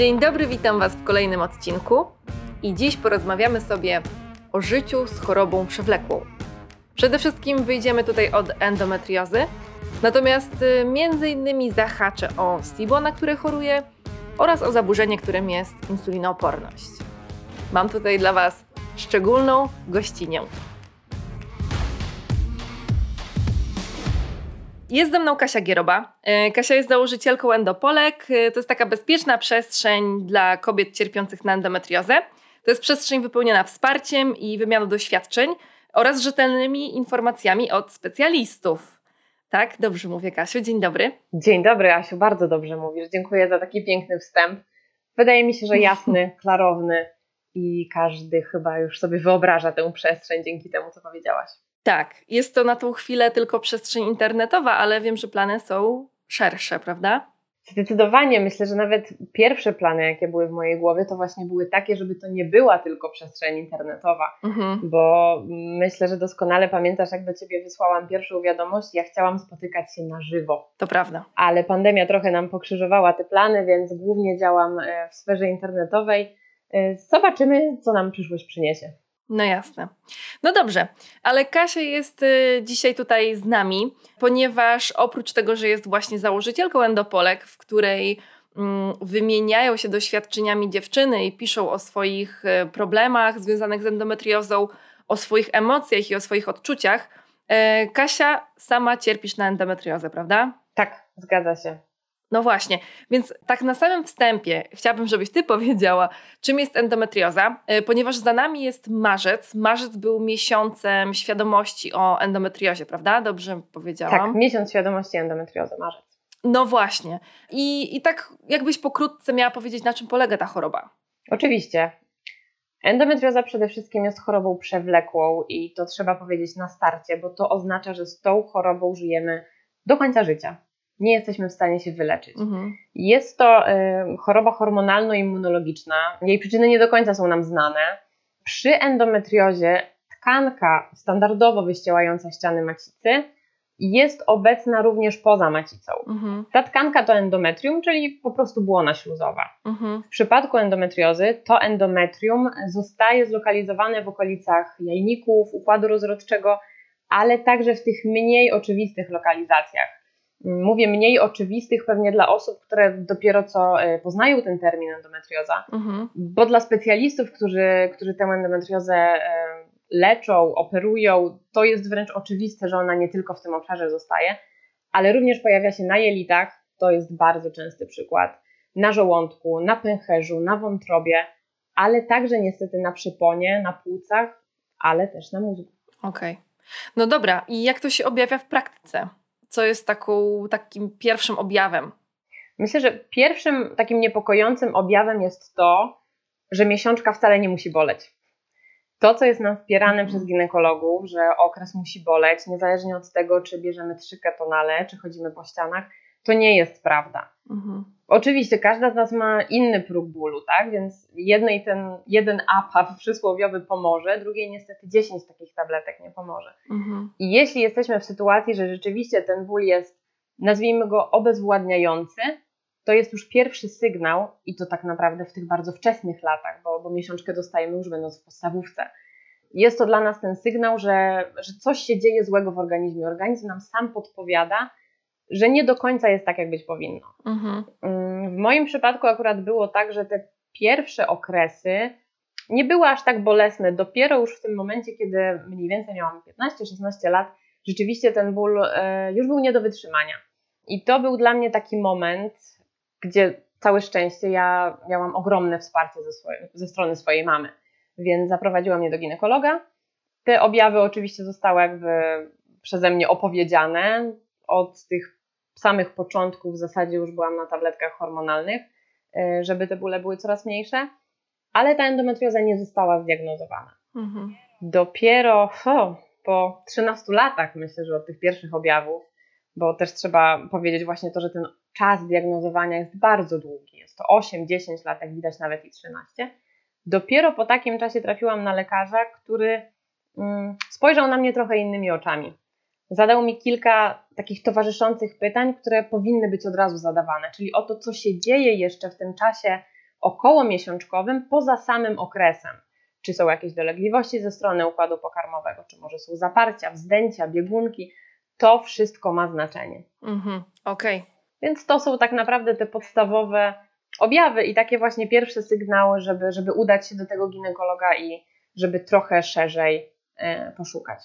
Dzień dobry, witam Was w kolejnym odcinku i dziś porozmawiamy sobie o życiu z chorobą przewlekłą. Przede wszystkim wyjdziemy tutaj od endometriozy, natomiast y, między innymi zahaczę o SIBO, na które choruję oraz o zaburzenie, którym jest insulinooporność. Mam tutaj dla Was szczególną gościnię. Jest ze mną Kasia Gieroba. E, Kasia jest założycielką Endopolek. E, to jest taka bezpieczna przestrzeń dla kobiet cierpiących na endometriozę. To jest przestrzeń wypełniona wsparciem i wymianą doświadczeń oraz rzetelnymi informacjami od specjalistów. Tak, dobrze mówię, Kasiu. Dzień dobry. Dzień dobry, Asiu, bardzo dobrze mówisz. Dziękuję za taki piękny wstęp. Wydaje mi się, że jasny, klarowny i każdy chyba już sobie wyobraża tę przestrzeń dzięki temu, co powiedziałaś. Tak, jest to na tą chwilę tylko przestrzeń internetowa, ale wiem, że plany są szersze, prawda? Zdecydowanie myślę, że nawet pierwsze plany, jakie były w mojej głowie, to właśnie były takie, żeby to nie była tylko przestrzeń internetowa, mhm. bo myślę, że doskonale pamiętasz, jak do ciebie wysłałam pierwszą wiadomość. Ja chciałam spotykać się na żywo. To prawda. Ale pandemia trochę nam pokrzyżowała te plany, więc głównie działam e, w sferze internetowej. E, zobaczymy, co nam przyszłość przyniesie. No jasne. No dobrze, ale Kasia jest y, dzisiaj tutaj z nami, ponieważ oprócz tego, że jest właśnie założycielką Endopolek, w której mm, wymieniają się doświadczeniami dziewczyny i piszą o swoich y, problemach związanych z endometriozą, o swoich emocjach i o swoich odczuciach, y, Kasia sama cierpisz na endometriozę, prawda? Tak, zgadza się. No właśnie, więc tak na samym wstępie chciałabym, żebyś Ty powiedziała, czym jest endometrioza, e, ponieważ za nami jest marzec. Marzec był miesiącem świadomości o endometriozie, prawda? Dobrze powiedziałam? Tak, miesiąc świadomości endometriozy, marzec. No właśnie. I, I tak jakbyś pokrótce miała powiedzieć, na czym polega ta choroba? Oczywiście. Endometrioza przede wszystkim jest chorobą przewlekłą i to trzeba powiedzieć na starcie, bo to oznacza, że z tą chorobą żyjemy do końca życia nie jesteśmy w stanie się wyleczyć. Mhm. Jest to y, choroba hormonalno-immunologiczna. Jej przyczyny nie do końca są nam znane. Przy endometriozie tkanka standardowo wyściełająca ściany macicy jest obecna również poza macicą. Mhm. Ta tkanka to endometrium, czyli po prostu błona śluzowa. Mhm. W przypadku endometriozy to endometrium zostaje zlokalizowane w okolicach jajników, układu rozrodczego, ale także w tych mniej oczywistych lokalizacjach mówię mniej oczywistych pewnie dla osób, które dopiero co e, poznają ten termin endometrioza, mhm. bo dla specjalistów, którzy, którzy tę endometriozę e, leczą, operują, to jest wręcz oczywiste, że ona nie tylko w tym obszarze zostaje, ale również pojawia się na jelitach, to jest bardzo częsty przykład, na żołądku, na pęcherzu, na wątrobie, ale także niestety na przyponie, na płucach, ale też na mózgu. Okej. Okay. No dobra, i jak to się objawia w praktyce? Co jest taką, takim pierwszym objawem? Myślę, że pierwszym takim niepokojącym objawem jest to, że miesiączka wcale nie musi boleć. To, co jest nam wpierane przez ginekologów, że okres musi boleć, niezależnie od tego, czy bierzemy trzy ketonale, czy chodzimy po ścianach, to nie jest prawda. Mhm. Oczywiście każda z nas ma inny próg bólu, tak? Więc jednej ten jeden APAP przysłowiowy pomoże, drugiej niestety 10 takich tabletek nie pomoże. Mhm. I jeśli jesteśmy w sytuacji, że rzeczywiście ten ból jest, nazwijmy go obezwładniający, to jest już pierwszy sygnał, i to tak naprawdę w tych bardzo wczesnych latach, bo, bo miesiączkę dostajemy już będąc w podstawówce. Jest to dla nas ten sygnał, że, że coś się dzieje złego w organizmie. Organizm nam sam podpowiada, że nie do końca jest tak, jak być powinno. Mhm. Mm, w moim przypadku akurat było tak, że te pierwsze okresy nie były aż tak bolesne. Dopiero już w tym momencie, kiedy mniej więcej miałam 15-16 lat, rzeczywiście ten ból e, już był nie do wytrzymania. I to był dla mnie taki moment, gdzie całe szczęście ja miałam ogromne wsparcie ze, ze strony swojej mamy. Więc zaprowadziła mnie do ginekologa. Te objawy oczywiście zostały jakby przeze mnie opowiedziane. Od tych samych początków w zasadzie już byłam na tabletkach hormonalnych, e, żeby te bóle były coraz mniejsze, ale ta endometrioza nie została zdiagnozowana. Mhm. Dopiero oh, po 13 latach, myślę, że od tych pierwszych objawów, bo też trzeba powiedzieć właśnie to, że ten czas diagnozowania jest bardzo długi. Jest to 8-10 lat, jak widać nawet i 13. Dopiero po takim czasie trafiłam na lekarza, który mm, spojrzał na mnie trochę innymi oczami zadał mi kilka takich towarzyszących pytań, które powinny być od razu zadawane, czyli o to, co się dzieje jeszcze w tym czasie okołomiesiączkowym poza samym okresem. Czy są jakieś dolegliwości ze strony układu pokarmowego, czy może są zaparcia, wzdęcia, biegunki. To wszystko ma znaczenie. Mhm, okej. Okay. Więc to są tak naprawdę te podstawowe objawy i takie właśnie pierwsze sygnały, żeby, żeby udać się do tego ginekologa i żeby trochę szerzej e, poszukać.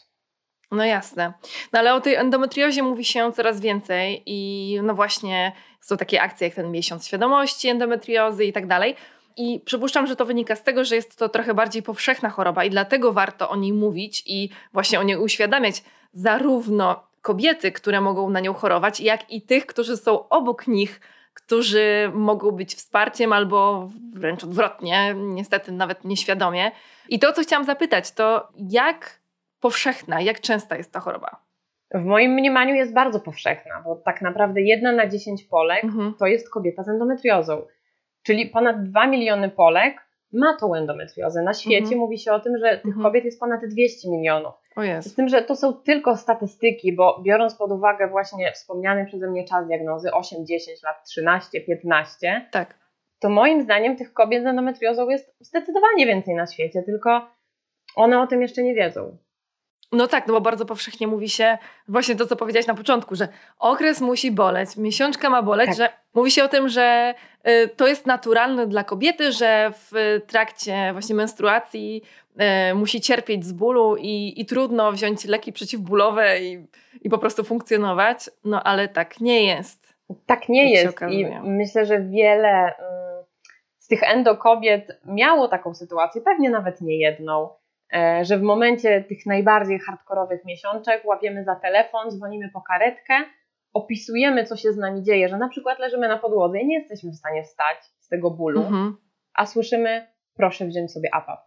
No jasne. No ale o tej endometriozie mówi się coraz więcej i no właśnie są takie akcje jak ten miesiąc świadomości endometriozy i tak dalej. I przypuszczam, że to wynika z tego, że jest to trochę bardziej powszechna choroba i dlatego warto o niej mówić i właśnie o niej uświadamiać zarówno kobiety, które mogą na nią chorować, jak i tych, którzy są obok nich, którzy mogą być wsparciem albo wręcz odwrotnie, niestety nawet nieświadomie. I to, co chciałam zapytać, to jak powszechna, jak częsta jest ta choroba? W moim mniemaniu jest bardzo powszechna, bo tak naprawdę jedna na dziesięć Polek mhm. to jest kobieta z endometriozą. Czyli ponad 2 miliony Polek ma tą endometriozę. Na świecie mhm. mówi się o tym, że tych mhm. kobiet jest ponad 200 milionów. Z tym, że to są tylko statystyki, bo biorąc pod uwagę właśnie wspomniany przeze mnie czas diagnozy 8, 10 lat, 13, 15, tak. to moim zdaniem tych kobiet z endometriozą jest zdecydowanie więcej na świecie, tylko one o tym jeszcze nie wiedzą. No tak, no bo bardzo powszechnie mówi się właśnie to, co powiedziałaś na początku, że okres musi boleć, miesiączka ma boleć, tak. że mówi się o tym, że y, to jest naturalne dla kobiety, że w trakcie właśnie menstruacji y, musi cierpieć z bólu i, i trudno wziąć leki przeciwbólowe i, i po prostu funkcjonować, no ale tak nie jest. Tak nie jest i myślę, że wiele y, z tych endokobiet miało taką sytuację, pewnie nawet nie jedną, że w momencie tych najbardziej hardkorowych miesiączek łapiemy za telefon, dzwonimy po karetkę, opisujemy, co się z nami dzieje, że na przykład leżymy na podłodze i nie jesteśmy w stanie wstać z tego bólu, mhm. a słyszymy, proszę wziąć sobie APAP.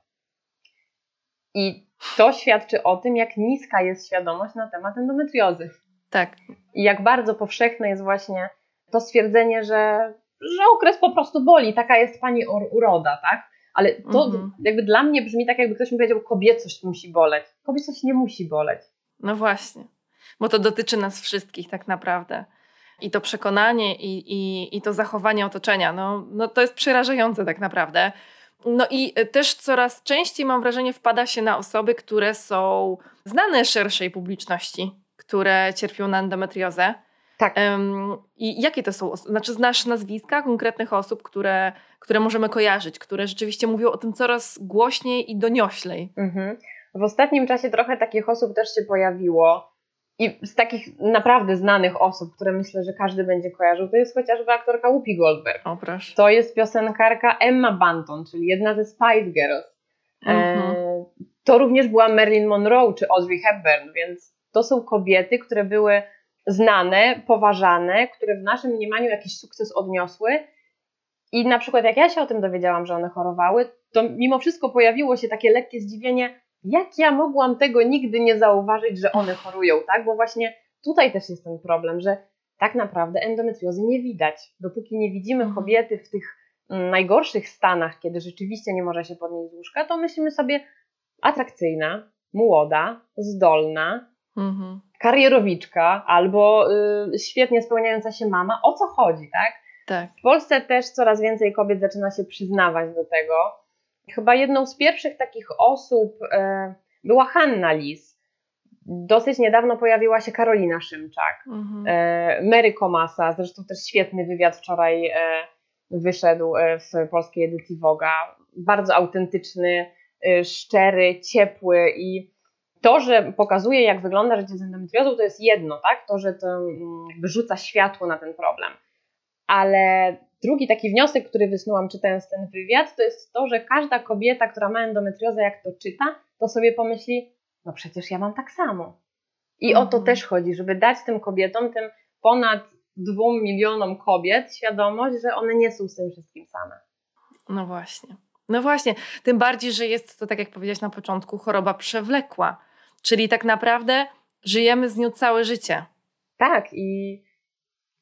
I to świadczy o tym, jak niska jest świadomość na temat endometriozy. Tak. I jak bardzo powszechne jest właśnie to stwierdzenie, że, że okres po prostu boli, taka jest pani uroda, tak? Ale to mhm. jakby dla mnie brzmi tak, jakby ktoś mi powiedział, kobiecość musi boleć. Kobiecość nie musi boleć. No właśnie, bo to dotyczy nas wszystkich tak naprawdę. I to przekonanie, i, i, i to zachowanie otoczenia, no, no to jest przerażające tak naprawdę. No i też coraz częściej mam wrażenie wpada się na osoby, które są znane szerszej publiczności, które cierpią na endometriozę. Tak. I jakie to są? Znaczy, znasz nazwiska konkretnych osób, które, które możemy kojarzyć, które rzeczywiście mówią o tym coraz głośniej i donioślej. Mhm. W ostatnim czasie trochę takich osób też się pojawiło. I z takich naprawdę znanych osób, które myślę, że każdy będzie kojarzył, to jest chociażby aktorka Whoopi Goldberg. O, proszę. To jest piosenkarka Emma Banton, czyli jedna ze Spice Girls. Mhm. E, to również była Marilyn Monroe czy Audrey Hepburn, więc to są kobiety, które były znane, poważane, które w naszym mniemaniu jakiś sukces odniosły. I na przykład jak ja się o tym dowiedziałam, że one chorowały, to mimo wszystko pojawiło się takie lekkie zdziwienie, jak ja mogłam tego nigdy nie zauważyć, że one chorują, tak? Bo właśnie tutaj też jest ten problem, że tak naprawdę endometriozy nie widać. Dopóki nie widzimy mhm. kobiety w tych mm, najgorszych stanach, kiedy rzeczywiście nie może się podnieść z łóżka, to myślimy sobie atrakcyjna, młoda, zdolna, mhm karierowiczka albo y, świetnie spełniająca się mama. O co chodzi, tak? Tak. W Polsce też coraz więcej kobiet zaczyna się przyznawać do tego. Chyba jedną z pierwszych takich osób y, była Hanna Lis. Dosyć niedawno pojawiła się Karolina Szymczak, mhm. y, Mary Komasa, zresztą też świetny wywiad wczoraj e, wyszedł e, w polskiej edycji Woga. Bardzo autentyczny, szczery, ciepły i to, że pokazuje, jak wygląda życie z endometriozą, to jest jedno, tak? To, że to mm, jakby rzuca światło na ten problem. Ale drugi taki wniosek, który wysnułam czytając ten wywiad, to jest to, że każda kobieta, która ma endometriozę, jak to czyta, to sobie pomyśli, no przecież ja mam tak samo. I mhm. o to mhm. też chodzi, żeby dać tym kobietom, tym ponad dwóm milionom kobiet, świadomość, że one nie są z tym wszystkim same. No właśnie. No właśnie, tym bardziej, że jest to, tak jak powiedziałaś na początku, choroba przewlekła. Czyli tak naprawdę żyjemy z nią całe życie. Tak, i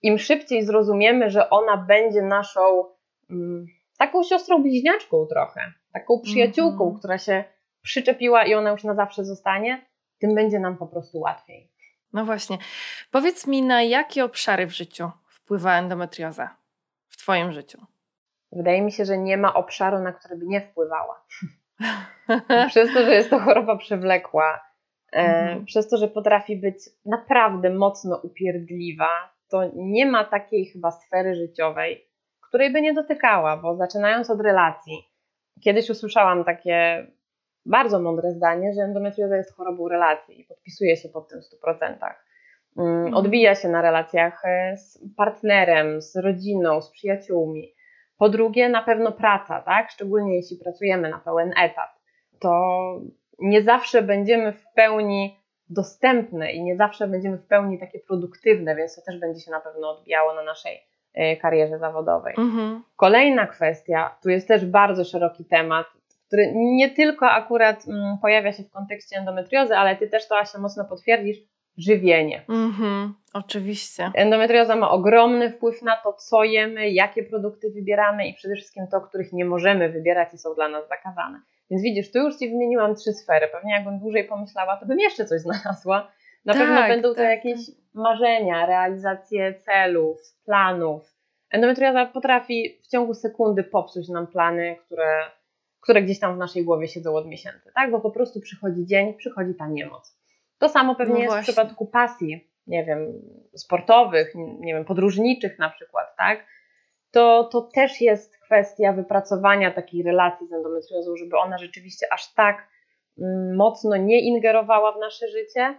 im szybciej zrozumiemy, że ona będzie naszą mm, taką siostrą bliźniaczką trochę, taką przyjaciółką, mm -hmm. która się przyczepiła i ona już na zawsze zostanie, tym będzie nam po prostu łatwiej. No właśnie. Powiedz mi, na jakie obszary w życiu wpływa endometrioza w Twoim życiu? wydaje mi się, że nie ma obszaru, na który by nie wpływała. przez to, że jest to choroba przewlekła, mhm. przez to, że potrafi być naprawdę mocno upierdliwa, to nie ma takiej chyba sfery życiowej, której by nie dotykała, bo zaczynając od relacji, kiedyś usłyszałam takie bardzo mądre zdanie, że endometrioza jest chorobą relacji i podpisuję się pod tym w 100%. Mm, mhm. Odbija się na relacjach e, z partnerem, z rodziną, z przyjaciółmi. Po drugie, na pewno praca, tak? Szczególnie jeśli pracujemy na pełen etat, to nie zawsze będziemy w pełni dostępne i nie zawsze będziemy w pełni takie produktywne, więc to też będzie się na pewno odbijało na naszej e, karierze zawodowej. Mhm. Kolejna kwestia, tu jest też bardzo szeroki temat, który nie tylko akurat mm, pojawia się w kontekście endometriozy, ale ty też to Asia mocno potwierdzisz, żywienie. Mhm, oczywiście. Endometrioza ma ogromny wpływ na to, co jemy, jakie produkty wybieramy i przede wszystkim to, których nie możemy wybierać i są dla nas zakazane. Więc widzisz, tu już Ci wymieniłam trzy sfery. Pewnie jakbym dłużej pomyślała, to bym jeszcze coś znalazła. Na tak, pewno będą to tak, jakieś tak. marzenia, realizacje celów, planów. Endometrioza potrafi w ciągu sekundy popsuć nam plany, które, które gdzieś tam w naszej głowie siedzą od miesięcy, tak? Bo po prostu przychodzi dzień, przychodzi ta niemoc. To samo pewnie no jest właśnie. w przypadku pasji, nie wiem, sportowych, nie wiem, podróżniczych na przykład, tak? To, to też jest kwestia wypracowania takiej relacji z endometriozą, żeby ona rzeczywiście aż tak mm, mocno nie ingerowała w nasze życie,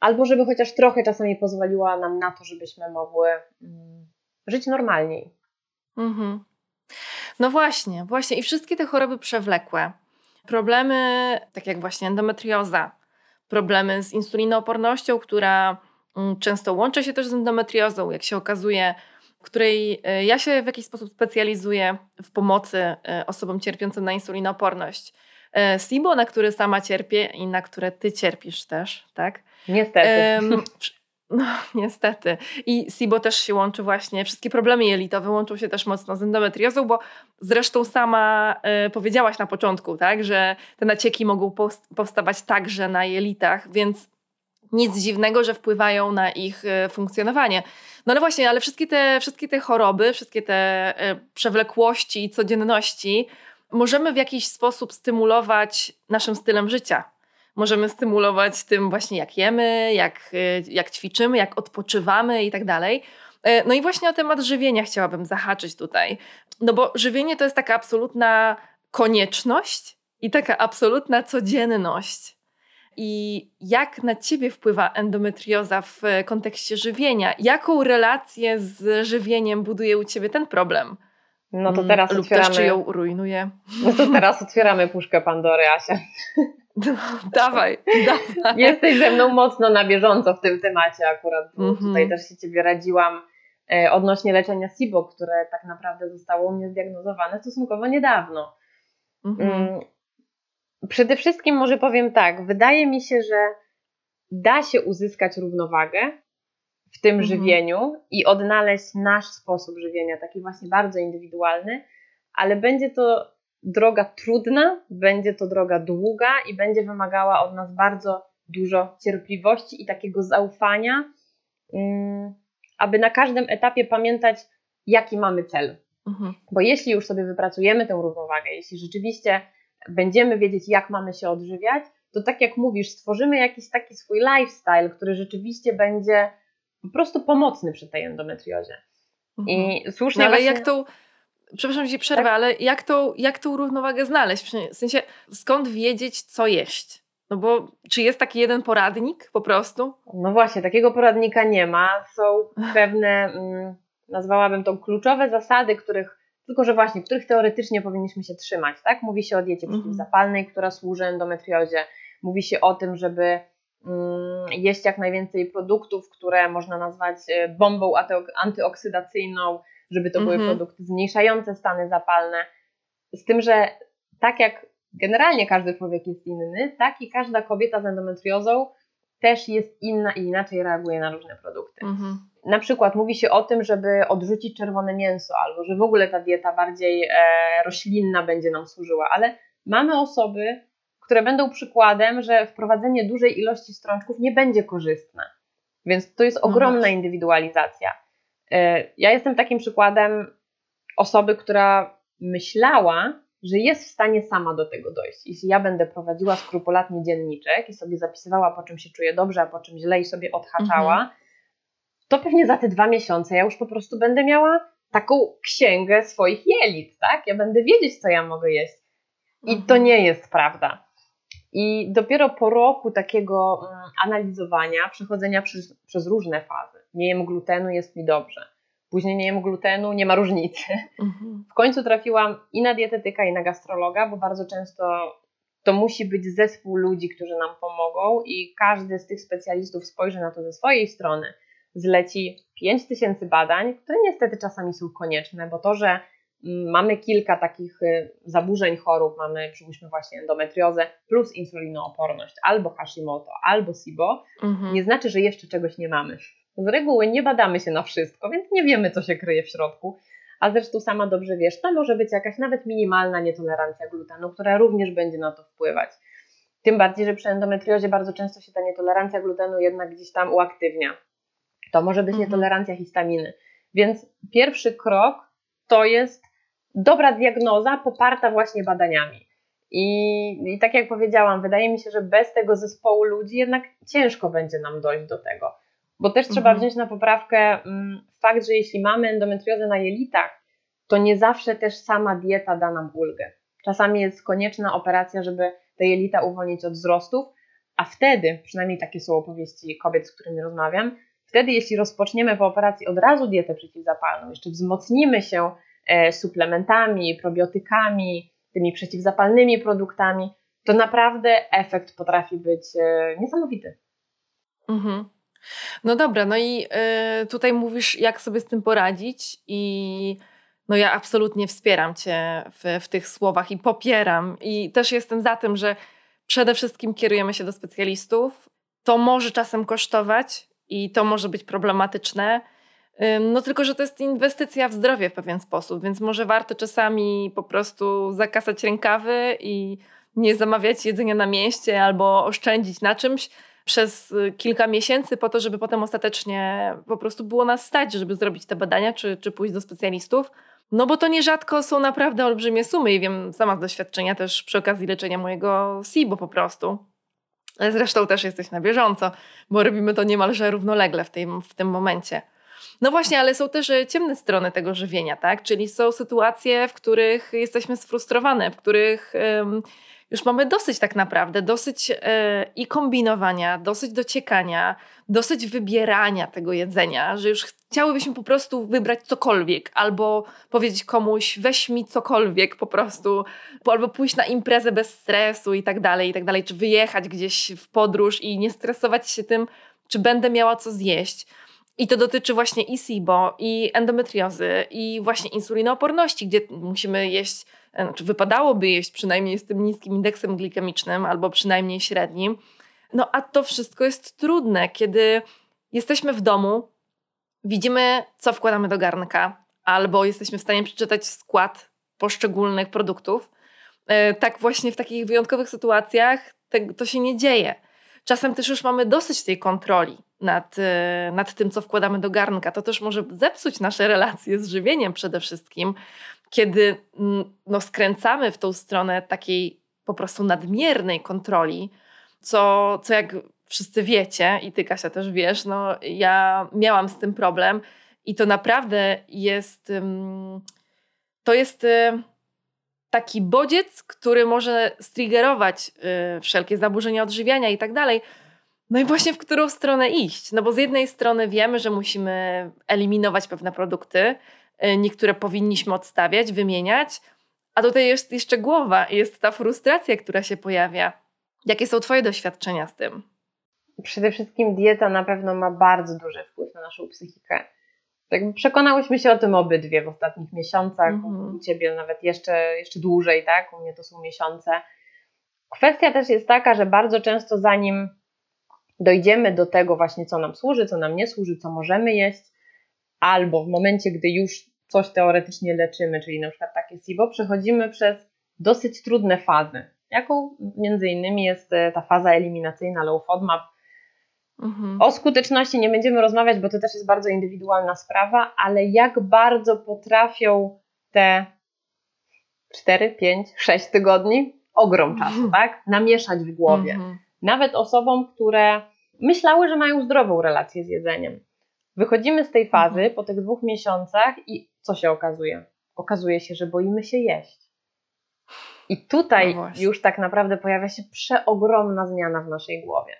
albo żeby chociaż trochę czasami pozwoliła nam na to, żebyśmy mogły mm, żyć normalniej. Mhm. No właśnie, właśnie i wszystkie te choroby przewlekłe, problemy, tak jak właśnie endometrioza, problemy z insulinoopornością, która mm, często łączy się też z endometriozą, jak się okazuje, której e, ja się w jakiś sposób specjalizuję w pomocy e, osobom cierpiącym na insulinooporność. E, SIBO, na które sama cierpię i na które ty cierpisz też, tak? Niestety. no, niestety. I SIBO też się łączy właśnie, wszystkie problemy jelitowe łączą się też mocno z endometriozą, bo zresztą sama y, powiedziałaś na początku, tak, że te nacieki mogą powstawać także na jelitach, więc nic dziwnego, że wpływają na ich y, funkcjonowanie. No ale właśnie, ale wszystkie te, wszystkie te choroby, wszystkie te y, przewlekłości i codzienności możemy w jakiś sposób stymulować naszym stylem życia możemy stymulować tym właśnie jak jemy, jak, y, jak ćwiczymy, jak odpoczywamy i tak dalej. E, no i właśnie o temat żywienia chciałabym zahaczyć tutaj. No bo żywienie to jest taka absolutna konieczność i taka absolutna codzienność. I jak na ciebie wpływa endometrioza w kontekście żywienia? Jaką relację z żywieniem buduje u ciebie ten problem? No to teraz mm, otwieramy... Lub też czy ją rujnuje? No to teraz otwieramy puszkę Pandory, Asia. No, dawaj, dawaj. Jesteś ze mną mocno na bieżąco w tym temacie akurat, bo mm -hmm. tutaj też się Ciebie radziłam e, odnośnie leczenia SIBO, które tak naprawdę zostało u mnie zdiagnozowane stosunkowo niedawno. Mm -hmm. Przede wszystkim może powiem tak, wydaje mi się, że da się uzyskać równowagę w tym -hmm. żywieniu i odnaleźć nasz sposób żywienia, taki właśnie bardzo indywidualny, ale będzie to droga trudna, będzie to droga długa i będzie wymagała od nas bardzo dużo cierpliwości i takiego zaufania, mm, aby na każdym etapie pamiętać, jaki mamy cel. Mhm. Bo jeśli już sobie wypracujemy tę równowagę, jeśli rzeczywiście będziemy wiedzieć, jak mamy się odżywiać, to tak jak mówisz, stworzymy jakiś taki swój lifestyle, który rzeczywiście będzie po prostu pomocny przy tej endometriozie. Mhm. I słusznie. No ale właśnie... jak to przepraszam ci przerwę, tak? ale jak tą, jak tą równowagę znaleźć? W sensie, skąd wiedzieć, co jeść? No bo czy jest taki jeden poradnik po prostu? No właśnie, takiego poradnika nie ma. Są pewne, mm, nazwałabym to kluczowe zasady, których, tylko że właśnie, których teoretycznie powinniśmy się trzymać, tak? Mówi się o diecie mhm. przeciwzapalnej, która służy endometriozie. Mówi się o tym, żeby mm, jeść jak najwięcej produktów, które można nazwać e, bombą antyoksydacyjną, żeby to były mhm. produkty zmniejszające stany zapalne. Z tym, że tak jak generalnie każdy człowiek jest inny, tak i każda kobieta z endometriozą też jest inna i inaczej reaguje na różne produkty. Mhm. Na przykład mówi się o tym, żeby odrzucić czerwone mięso, albo że w ogóle ta dieta bardziej e, roślinna będzie nam służyła, ale mamy osoby, które będą przykładem, że wprowadzenie dużej ilości strączków nie będzie korzystne. Więc to jest no ogromna indywidualizacja. E, ja jestem takim przykładem osoby, która myślała, że jest w stanie sama do tego dojść. Jeśli ja będę prowadziła skrupulatnie dzienniczek i sobie zapisywała, po czym się czuję dobrze, a po czym źle i sobie odhaczała, mhm. To pewnie za te dwa miesiące ja już po prostu będę miała taką księgę swoich jelit, tak? Ja będę wiedzieć, co ja mogę jeść. I to mhm. nie jest prawda. I dopiero po roku takiego mm, analizowania, przechodzenia przez, przez różne fazy, nie jem glutenu, jest mi dobrze. Później nie jem glutenu, nie ma różnicy. Mhm. W końcu trafiłam i na dietetyka, i na gastrologa, bo bardzo często to musi być zespół ludzi, którzy nam pomogą, i każdy z tych specjalistów spojrzy na to ze swojej strony. Zleci 5000 badań, które niestety czasami są konieczne, bo to, że mamy kilka takich y, zaburzeń chorób, mamy przypuśćmy właśnie endometriozę plus insulinooporność, albo Hashimoto, albo SIBO, mhm. nie znaczy, że jeszcze czegoś nie mamy. Z reguły nie badamy się na wszystko, więc nie wiemy, co się kryje w środku. A zresztą sama dobrze wiesz, to może być jakaś nawet minimalna nietolerancja glutenu, która również będzie na to wpływać. Tym bardziej, że przy endometriozie bardzo często się ta nietolerancja glutenu jednak gdzieś tam uaktywnia. To może być mhm. nietolerancja histaminy. Więc pierwszy krok to jest dobra diagnoza poparta właśnie badaniami. I, I tak jak powiedziałam, wydaje mi się, że bez tego zespołu ludzi jednak ciężko będzie nam dojść do tego. Bo też trzeba mhm. wziąć na poprawkę mm, fakt, że jeśli mamy endometriozę na jelitach, to nie zawsze też sama dieta da nam ulgę. Czasami jest konieczna operacja, żeby te jelita uwolnić od wzrostów, a wtedy, przynajmniej takie są opowieści kobiet, z którymi rozmawiam, wtedy jeśli rozpoczniemy po operacji od razu dietę przeciwzapalną, jeszcze wzmocnimy się E, suplementami, probiotykami, tymi przeciwzapalnymi produktami, to naprawdę efekt potrafi być e, niesamowity. Mhm. No dobra, no i y, tutaj mówisz, jak sobie z tym poradzić, i no ja absolutnie wspieram Cię w, w tych słowach i popieram. I też jestem za tym, że przede wszystkim kierujemy się do specjalistów. To może czasem kosztować i to może być problematyczne. No tylko, że to jest inwestycja w zdrowie w pewien sposób, więc może warto czasami po prostu zakasać rękawy i nie zamawiać jedzenia na mieście albo oszczędzić na czymś przez y, kilka miesięcy po to, żeby potem ostatecznie po prostu było nas stać, żeby zrobić te badania czy, czy pójść do specjalistów. No bo to nierzadko są naprawdę olbrzymie sumy i wiem sama z doświadczenia też przy okazji leczenia mojego SIBO po prostu. Zresztą też jesteś na bieżąco, bo robimy to niemalże równolegle w tym, w tym momencie. No właśnie, ale są też e, ciemne strony tego żywienia, tak? Czyli są sytuacje, w których jesteśmy sfrustrowane, w których już mamy dosyć tak naprawdę, dosyć e, i kombinowania, dosyć dociekania, dosyć wybierania tego jedzenia, że już chciałybyśmy po prostu wybrać cokolwiek, albo powiedzieć komuś, weź mi cokolwiek po prostu, albo pójść na imprezę bez stresu i tak dalej, i tak dalej, czy wyjechać gdzieś w podróż i nie stresować się tym, czy będę miała co zjeść. I to dotyczy właśnie i SIBO, i endometriozy, i właśnie insulinooporności, gdzie musimy jeść, znaczy wypadałoby jeść przynajmniej z tym niskim indeksem glikemicznym, albo przynajmniej średnim. No a to wszystko jest trudne, kiedy jesteśmy w domu, widzimy, co wkładamy do garnka, albo jesteśmy w stanie przeczytać skład poszczególnych produktów. E, tak właśnie w takich wyjątkowych sytuacjach to się nie dzieje. Czasem też już mamy dosyć tej kontroli nad, e, nad tym, co wkładamy do garnka. To też może zepsuć nasze relacje z żywieniem przede wszystkim, kiedy mm, no, skręcamy w tą stronę takiej po prostu nadmiernej kontroli, co, co jak wszyscy wiecie i ty Kasia też wiesz, no ja miałam z tym problem i to naprawdę jest to jest y, taki bodziec, który może striggerować y, wszelkie zaburzenia odżywiania i tak dalej. No i właśnie w którą stronę iść? No bo z jednej strony wiemy, że musimy eliminować pewne produkty, niektóre powinniśmy odstawiać, wymieniać, a tutaj jest jeszcze głowa i jest ta frustracja, która się pojawia. Jakie są Twoje doświadczenia z tym? Przede wszystkim dieta na pewno ma bardzo duży wpływ na naszą psychikę. Tak przekonałyśmy się o tym obydwie w ostatnich miesiącach, mm-hmm. u Ciebie nawet jeszcze, jeszcze dłużej, tak? U mnie to są miesiące. Kwestia też jest taka, że bardzo często zanim dojdziemy do tego właśnie, co nam służy, co nam nie służy, co możemy jeść, albo w momencie, gdy już coś teoretycznie leczymy, czyli na przykład takie SIBO, przechodzimy przez dosyć trudne fazy, jaką między innymi jest e, ta faza eliminacyjna low FODMAP. Mhm. O skuteczności nie będziemy rozmawiać, bo to też jest bardzo indywidualna sprawa, ale jak bardzo potrafią te 4, 5, 6 tygodni ogrom czasu, tak? Namieszać w głowie. Mhm. Nawet osobom, które myślały, że mają zdrową relację z jedzeniem. Wychodzimy z tej fazy mhm. po tych dwóch miesiącach i co się okazuje? Okazuje się, że boimy się jeść. I tutaj no już tak naprawdę pojawia się przeogromna zmiana w naszej głowie.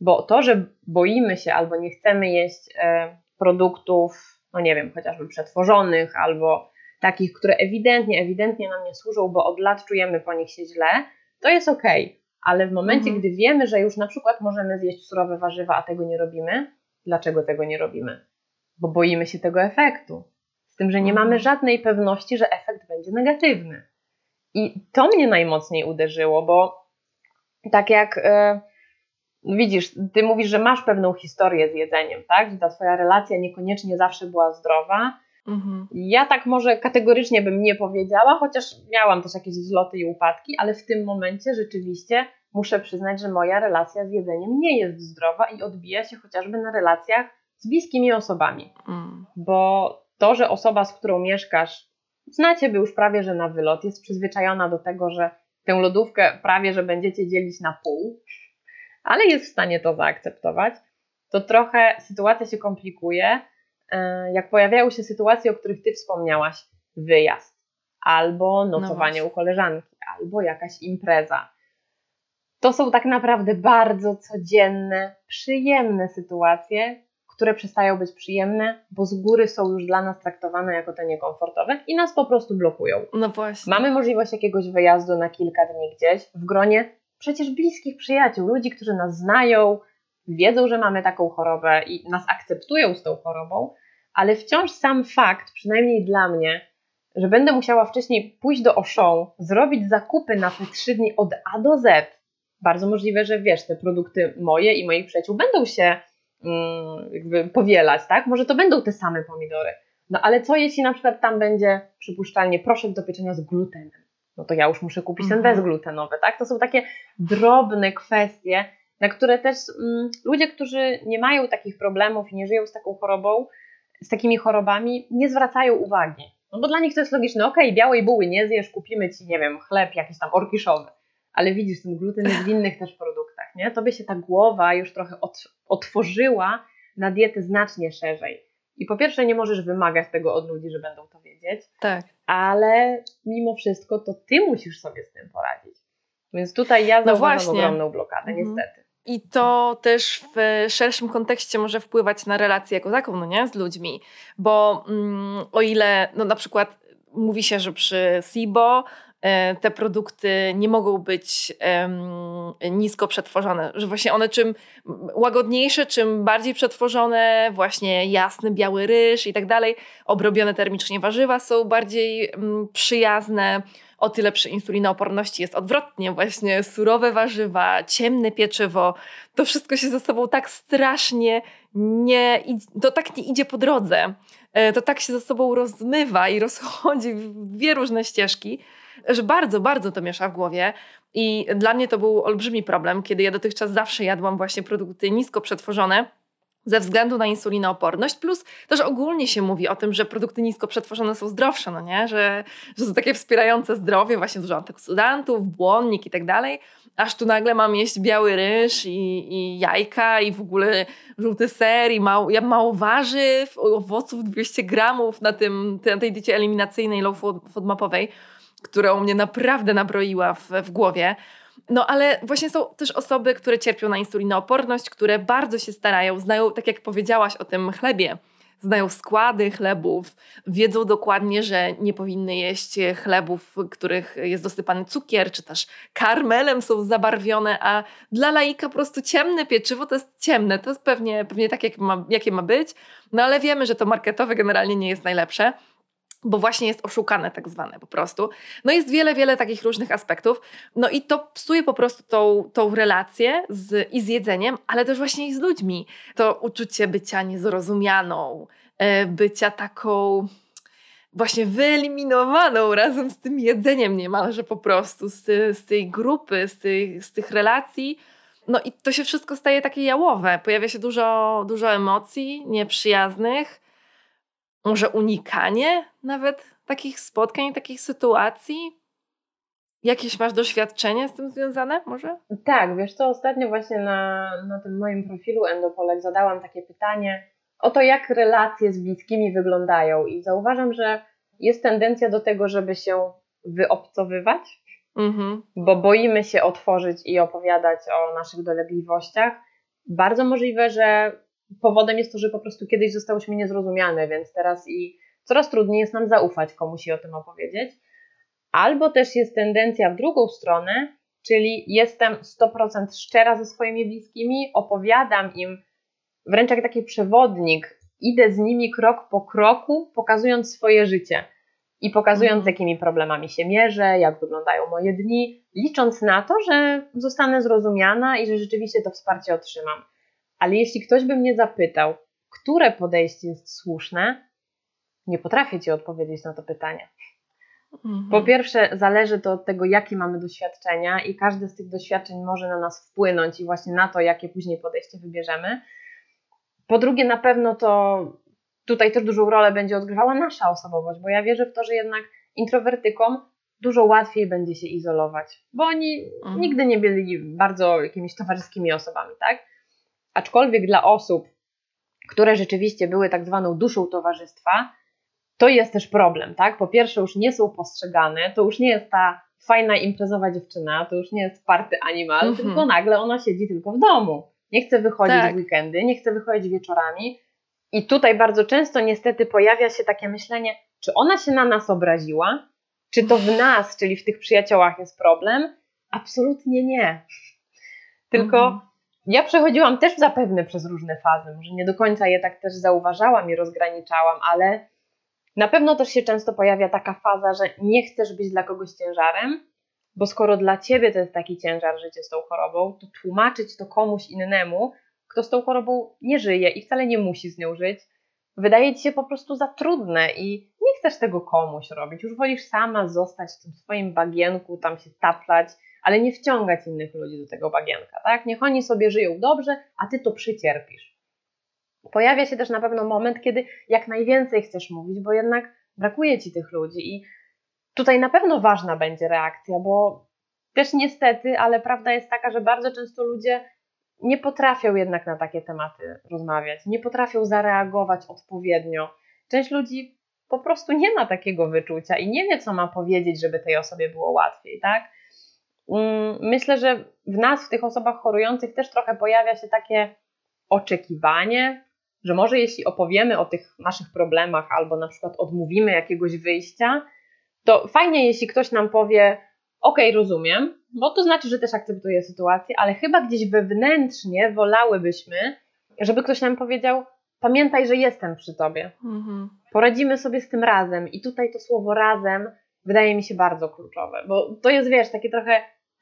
Bo to, że boimy się albo nie chcemy jeść e, produktów, no nie wiem, chociażby przetworzonych, albo takich, które ewidentnie, ewidentnie nam nie służą, bo od lat czujemy po nich się źle, to jest ok. Ale w momencie, mhm. gdy wiemy, że już na przykład możemy zjeść surowe warzywa, a tego nie robimy, dlaczego tego nie robimy? Bo boimy się tego efektu. Tym, że nie mhm. mamy żadnej pewności, że efekt będzie negatywny. I to mnie najmocniej uderzyło, bo tak jak yy, widzisz, ty mówisz, że masz pewną historię z jedzeniem, tak? Że ta twoja relacja niekoniecznie zawsze była zdrowa. Mhm. Ja tak może kategorycznie bym nie powiedziała, chociaż miałam też jakieś wzloty i upadki, ale w tym momencie rzeczywiście muszę przyznać, że moja relacja z jedzeniem nie jest zdrowa i odbija się chociażby na relacjach z bliskimi osobami. Mm. Bo to, że osoba, z którą mieszkasz, zna ciebie już prawie że na wylot, jest przyzwyczajona do tego, że tę lodówkę prawie że będziecie dzielić na pół, ale jest w stanie to zaakceptować, to trochę sytuacja się komplikuje, e, jak pojawiają się sytuacje, o których ty wspomniałaś, wyjazd, albo no nocowanie no u koleżanki, albo jakaś impreza to są tak naprawdę bardzo codzienne, przyjemne sytuacje, które przestają być przyjemne, bo z góry są już dla nas traktowane jako te niekomfortowe i nas po prostu blokują. No właśnie. Mamy możliwość jakiegoś wyjazdu na kilka dni gdzieś w gronie przecież bliskich przyjaciół, ludzi, którzy nas znają, wiedzą, że mamy taką chorobę i nas akceptują z tą chorobą, ale wciąż sam fakt, przynajmniej dla mnie, że będę musiała wcześniej pójść do Auchan, zrobić zakupy na te trzy dni od A do Z, bardzo możliwe, że wiesz, te produkty moje i moich przyjaciół będą się jakby powielać, tak? Może to będą te same pomidory. No ale co jeśli na przykład tam będzie przypuszczalnie proszek do pieczenia z glutenem? No to ja już muszę kupić mhm. ten bezglutenowy, tak? To są takie drobne kwestie, na które też mm, ludzie, którzy nie mają takich problemów i nie żyją z taką chorobą, z takimi chorobami, nie zwracają uwagi. No bo dla nich to jest logiczne, okej, okay, białej buły nie zjesz, kupimy ci, nie wiem, chleb jakiś tam orkiszowy ale widzisz, ten gluten jest w innych też produktach, nie? Tobie się ta głowa już trochę otworzyła na dietę znacznie szerzej. I po pierwsze nie możesz wymagać tego od ludzi, że będą to wiedzieć, tak. ale mimo wszystko to ty musisz sobie z tym poradzić. Więc tutaj ja no zauważam ogromną blokadę, mhm. niestety. I to też w szerszym kontekście może wpływać na relację jako taką, no nie, z ludźmi. Bo mm, o ile, no na przykład mówi się, że przy SIBO te produkty nie mogą być nisko przetworzone, że właśnie one czym łagodniejsze, czym bardziej przetworzone, właśnie jasny, biały ryż i tak dalej, obrobione termicznie warzywa są bardziej przyjazne. O tyle przy insulinooporności jest odwrotnie, właśnie surowe warzywa, ciemne pieczywo, to wszystko się ze sobą tak strasznie nie, to tak nie idzie po drodze. E, to tak się ze sobą rozmywa i rozchodzi w dwie różne ścieżki, że bardzo, bardzo to miesza w głowie. I dla mnie to był olbrzymi problem, kiedy ja dotychczas zawsze jadłam właśnie produkty nisko przetworzone ze względu na insulinooporność, plus też ogólnie się mówi o tym, że produkty nisko przetworzone są zdrowsze, no nie? Że, że są takie wspierające zdrowie, właśnie dużo antyoksydantów, błonnik i tak dalej, aż tu nagle mam jeść biały ryż i, i jajka i w ogóle żółty ser i mało, ja mało warzyw, owoców 200 gramów na, tym, na tej diecie eliminacyjnej low food mapowej którą mnie naprawdę nabroiła w, w głowie. No ale właśnie są też osoby, które cierpią na insulinooporność, które bardzo się starają, znają, tak jak powiedziałaś o tym chlebie, znają składy chlebów, wiedzą dokładnie, że nie powinny jeść chlebów, w których jest dosypany cukier, czy też karmelem są zabarwione, a dla laika po prostu ciemne pieczywo to jest ciemne, to jest pewnie, pewnie tak, jak ma, jakie ma być, no ale wiemy, że to marketowe generalnie nie jest najlepsze bo właśnie jest oszukane tak zwane po prostu. No jest wiele, wiele takich różnych aspektów. No i to psuje po prostu tą, tą relację z, i z jedzeniem, ale też właśnie i z ludźmi. To uczucie bycia niezrozumianą, e, bycia taką właśnie wyeliminowaną razem z tym jedzeniem niemalże po prostu, z, z tej grupy, z, tej, z tych relacji. No i to się wszystko staje takie jałowe. Pojawia się dużo, dużo emocji nieprzyjaznych, może unikanie nawet takich spotkań, takich sytuacji? Jakieś masz doświadczenie z tym związane może? Tak, wiesz co, ostatnio właśnie na, na tym moim profilu Endopolek zadałam takie pytanie o to, jak relacje z bliskimi wyglądają i zauważam, że jest tendencja do tego, żeby się wyobcowywać, mhm. bo boimy się otworzyć i opowiadać o naszych dolegliwościach. Bardzo możliwe, że powodem jest to, że po prostu kiedyś zostałyśmy niezrozumiane, więc teraz i coraz trudniej jest nam zaufać komuś i o tym opowiedzieć. Albo też jest tendencja w drugą stronę, czyli jestem 100% szczera ze swoimi bliskimi, opowiadam im wręcz jak taki przewodnik, idę z nimi krok po kroku, pokazując swoje życie i pokazując, z mhm. jakimi problemami się mierzę, jak wyglądają moje dni, licząc na to, że zostanę zrozumiana i że rzeczywiście to wsparcie otrzymam. Ale jeśli ktoś by mnie zapytał, które podejście jest słuszne, nie potrafię Ci odpowiedzieć na to pytanie. Mhm. Po pierwsze, zależy to od tego, jakie mamy doświadczenia, i każde z tych doświadczeń może na nas wpłynąć i właśnie na to, jakie później podejście wybierzemy. Po drugie, na pewno to tutaj też dużą rolę będzie odgrywała nasza osobowość, bo ja wierzę w to, że jednak introwertykom dużo łatwiej będzie się izolować, bo oni mhm. nigdy nie byli bardzo jakimiś towarzyskimi osobami, tak? Aczkolwiek dla osób, które rzeczywiście były tak zwaną duszą towarzystwa, to jest też problem, tak? Po pierwsze, już nie są postrzegane, to już nie jest ta fajna imprezowa dziewczyna, to już nie jest party animal, mhm. tylko nagle ona siedzi tylko w domu. Nie chce wychodzić tak. w weekendy, nie chce wychodzić wieczorami. I tutaj bardzo często niestety pojawia się takie myślenie, czy ona się na nas obraziła, czy to w nas, czyli w tych przyjaciołach jest problem? Absolutnie nie. Tylko mhm. Ja przechodziłam też zapewne przez różne fazy, może nie do końca je tak też zauważałam i rozgraniczałam, ale na pewno też się często pojawia taka faza, że nie chcesz być dla kogoś ciężarem, bo skoro dla ciebie to jest taki ciężar życie z tą chorobą, to tłumaczyć to komuś innemu, kto z tą chorobą nie żyje i wcale nie musi z nią żyć, wydaje ci się po prostu za trudne i nie chcesz tego komuś robić. Już wolisz sama zostać w tym swoim bagienku, tam się taplać, ale nie wciągać innych ludzi do tego bagienka, tak? Niech oni sobie żyją dobrze, a ty to przycierpisz. Pojawia się też na pewno moment, kiedy jak najwięcej chcesz mówić, bo jednak brakuje ci tych ludzi i tutaj na pewno ważna będzie reakcja, bo też niestety, ale prawda jest taka, że bardzo często ludzie nie potrafią jednak na takie tematy rozmawiać, nie potrafią zareagować odpowiednio. Część ludzi po prostu nie ma takiego wyczucia i nie wie, co ma powiedzieć, żeby tej osobie było łatwiej, tak? Mm, myślę, że w nas, w tych osobach chorujących, też trochę pojawia się takie oczekiwanie, że może jeśli opowiemy o tych naszych problemach albo na przykład odmówimy jakiegoś wyjścia, to fajnie, jeśli ktoś nam powie: OK, rozumiem, bo to znaczy, że też akceptuje sytuację, ale chyba gdzieś wewnętrznie wolałybyśmy, żeby ktoś nam powiedział: Pamiętaj, że jestem przy tobie. Mhm. Poradzimy sobie z tym razem. I tutaj to słowo razem wydaje mi się bardzo kluczowe, bo to jest, wiesz, takie trochę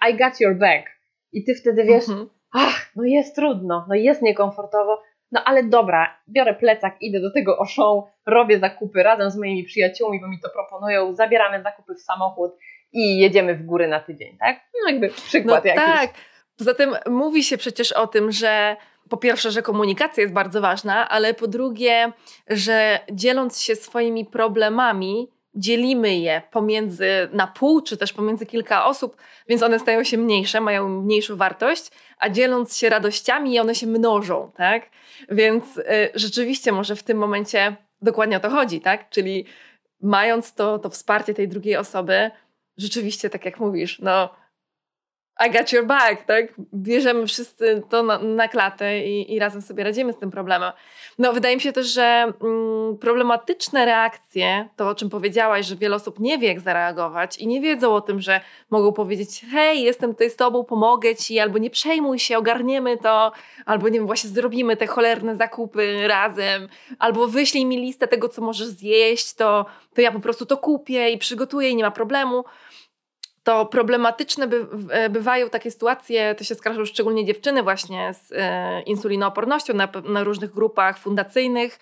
I got your back. I ty wtedy wiesz, mhm. ach, no jest trudno, no jest niekomfortowo, no ale dobra, biorę plecak, idę do tego Auchan, robię zakupy razem z moimi przyjaciółmi, bo mi to proponują, zabieramy zakupy w samochód i jedziemy w góry na tydzień, tak? No jakby przykład no, jakiś. Tak, poza tym mówi się przecież o tym, że po pierwsze, że komunikacja jest bardzo ważna, ale po drugie, że dzieląc się swoimi problemami, dzielimy je pomiędzy na pół, czy też pomiędzy kilka osób, więc one stają się mniejsze, mają mniejszą wartość, a dzieląc się radościami, one się mnożą, tak? Więc y, rzeczywiście może w tym momencie dokładnie o to chodzi, tak? Czyli mając to, to wsparcie tej drugiej osoby, rzeczywiście, tak jak mówisz, no i got your back, tak? Bierzemy wszyscy to na, na klatę i, i, razem sobie radzimy z tym problemem. No, wydaje mi się też, że mm, problematyczne reakcje, to o czym powiedziałaś, że wiele osób nie wie, jak zareagować i nie wiedzą o tym, że mogą powiedzieć: Hej, jestem tutaj z tobą, pomogę ci, albo nie przejmuj się, ogarniemy to, albo nie wiem, właśnie zrobimy te cholerne zakupy razem, albo wyślij mi listę tego, co możesz zjeść, to, to ja po prostu to kupię i przygotuję i nie ma problemu to problematyczne by, e, bywają takie sytuacje, to się skarżą szczególnie dziewczyny właśnie z e, insulinoopornością na, na, różnych grupach fundacyjnych,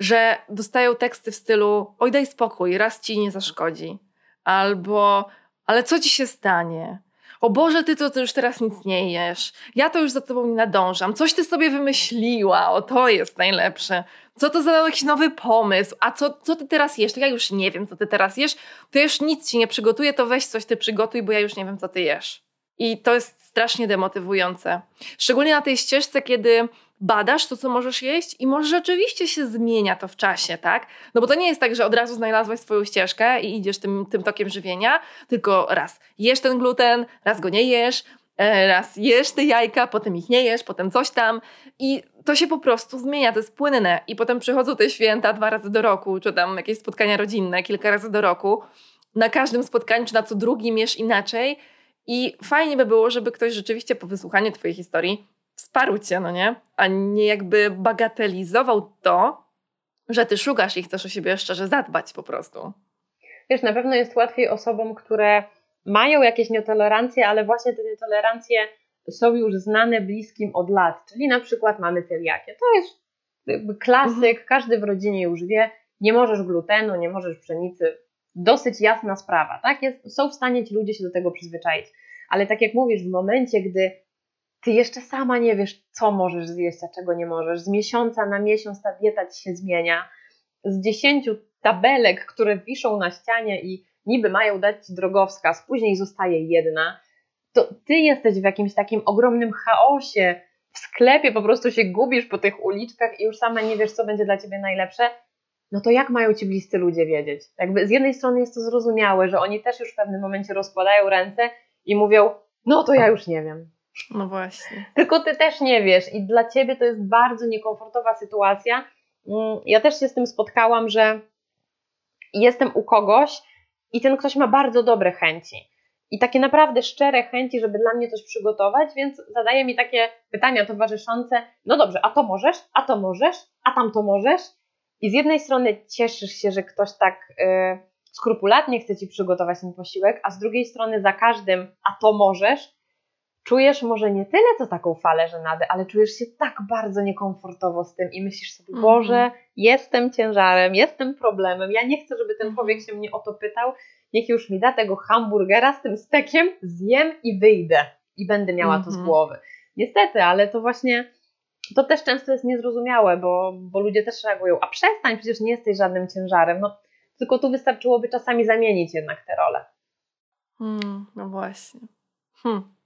że dostają teksty w stylu oj daj spokój, raz ci nie zaszkodzi. Albo ale co ci się stanie? O Boże, ty to, to już teraz nic nie jesz, ja to już za tobą nie nadążam, coś ty sobie wymyśliła, o to jest najlepsze. Co to za jakiś nowy pomysł? A co, co ty teraz jesz? To ja już nie wiem, co ty teraz jesz. To już nic ci nie przygotuję, to weź coś ty przygotuj, bo ja już nie wiem, co ty jesz. I to jest strasznie demotywujące. Szczególnie na tej ścieżce, kiedy badasz to, co możesz jeść i może rzeczywiście się zmienia to w czasie, tak? No bo to nie jest tak, że od razu znalazłaś swoją ścieżkę i idziesz tym, tym tokiem żywienia, tylko raz jesz ten gluten, raz go nie jesz, e, raz jesz te jajka, potem ich nie jesz, potem coś tam i to się po prostu zmienia, to jest płynne i potem przychodzą te święta dwa razy do roku, czy tam jakieś spotkania rodzinne kilka razy do roku. Na każdym spotkaniu, czy na co drugim jesz inaczej i fajnie by było, żeby ktoś rzeczywiście po wysłuchaniu twojej historii wsparł cię, no nie? A nie jakby bagatelizował to, że ty szukasz i chcesz o siebie szczerze zadbać po prostu. Wiesz, na pewno jest łatwiej osobom, które mają jakieś nietolerancje, ale właśnie te nietolerancje są już znane bliskim od lat. Czyli na przykład mamy celiakię. To jest jakby klasyk, mhm. każdy w rodzinie już wie, nie możesz glutenu, nie możesz pszenicy. Dosyć jasna sprawa, tak? Jest, są w stanie ci ludzie się do tego przyzwyczaić. Ale tak jak mówisz, w momencie, gdy ty jeszcze sama nie wiesz, co możesz zjeść, a czego nie możesz. Z miesiąca na miesiąc ta dieta ci się zmienia. Z dziesięciu tabelek, które wiszą na ścianie i niby mają dać ci drogowskaz, później zostaje jedna, to ty jesteś w jakimś takim ogromnym chaosie. W sklepie po prostu się gubisz po tych uliczkach i już sama nie wiesz, co będzie dla ciebie najlepsze. No to jak mają ci bliscy ludzie wiedzieć? Jakby z jednej strony jest to zrozumiałe, że oni też już w pewnym momencie rozkładają ręce i mówią: No to ja już nie wiem no właśnie. Tylko ty też nie wiesz i dla ciebie to jest bardzo niekomfortowa sytuacja. Mm, ja też się z tym spotkałam, że jestem u kogoś i ten ktoś ma bardzo dobre chęci. I takie naprawdę szczere chęci, żeby dla mnie coś przygotować, więc zadaje mi takie pytania towarzyszące: no dobrze, a to możesz, a to możesz, a tam to możesz. I z jednej strony cieszysz się, że ktoś tak yy, skrupulatnie chce ci przygotować ten posiłek, a z drugiej strony za każdym, a to możesz, czujesz może nie tyle co taką falę żenady, ale czujesz się tak bardzo niekomfortowo z tym i myślisz sobie, mm. Boże, jestem ciężarem, jestem problemem, ja nie chcę, żeby ten mhm. człowiek się mnie o to pytał, niech już mi da tego hamburgera z tym stekiem, zjem i wyjdę i będę miała to z mhm. głowy. Niestety, ale to właśnie to też często jest niezrozumiałe, bo, bo ludzie też reagują, a przestań, przecież nie jesteś żadnym ciężarem. No, tylko tu wystarczyłoby czasami zamienić jednak te role. Hmm, no właśnie. Hmm.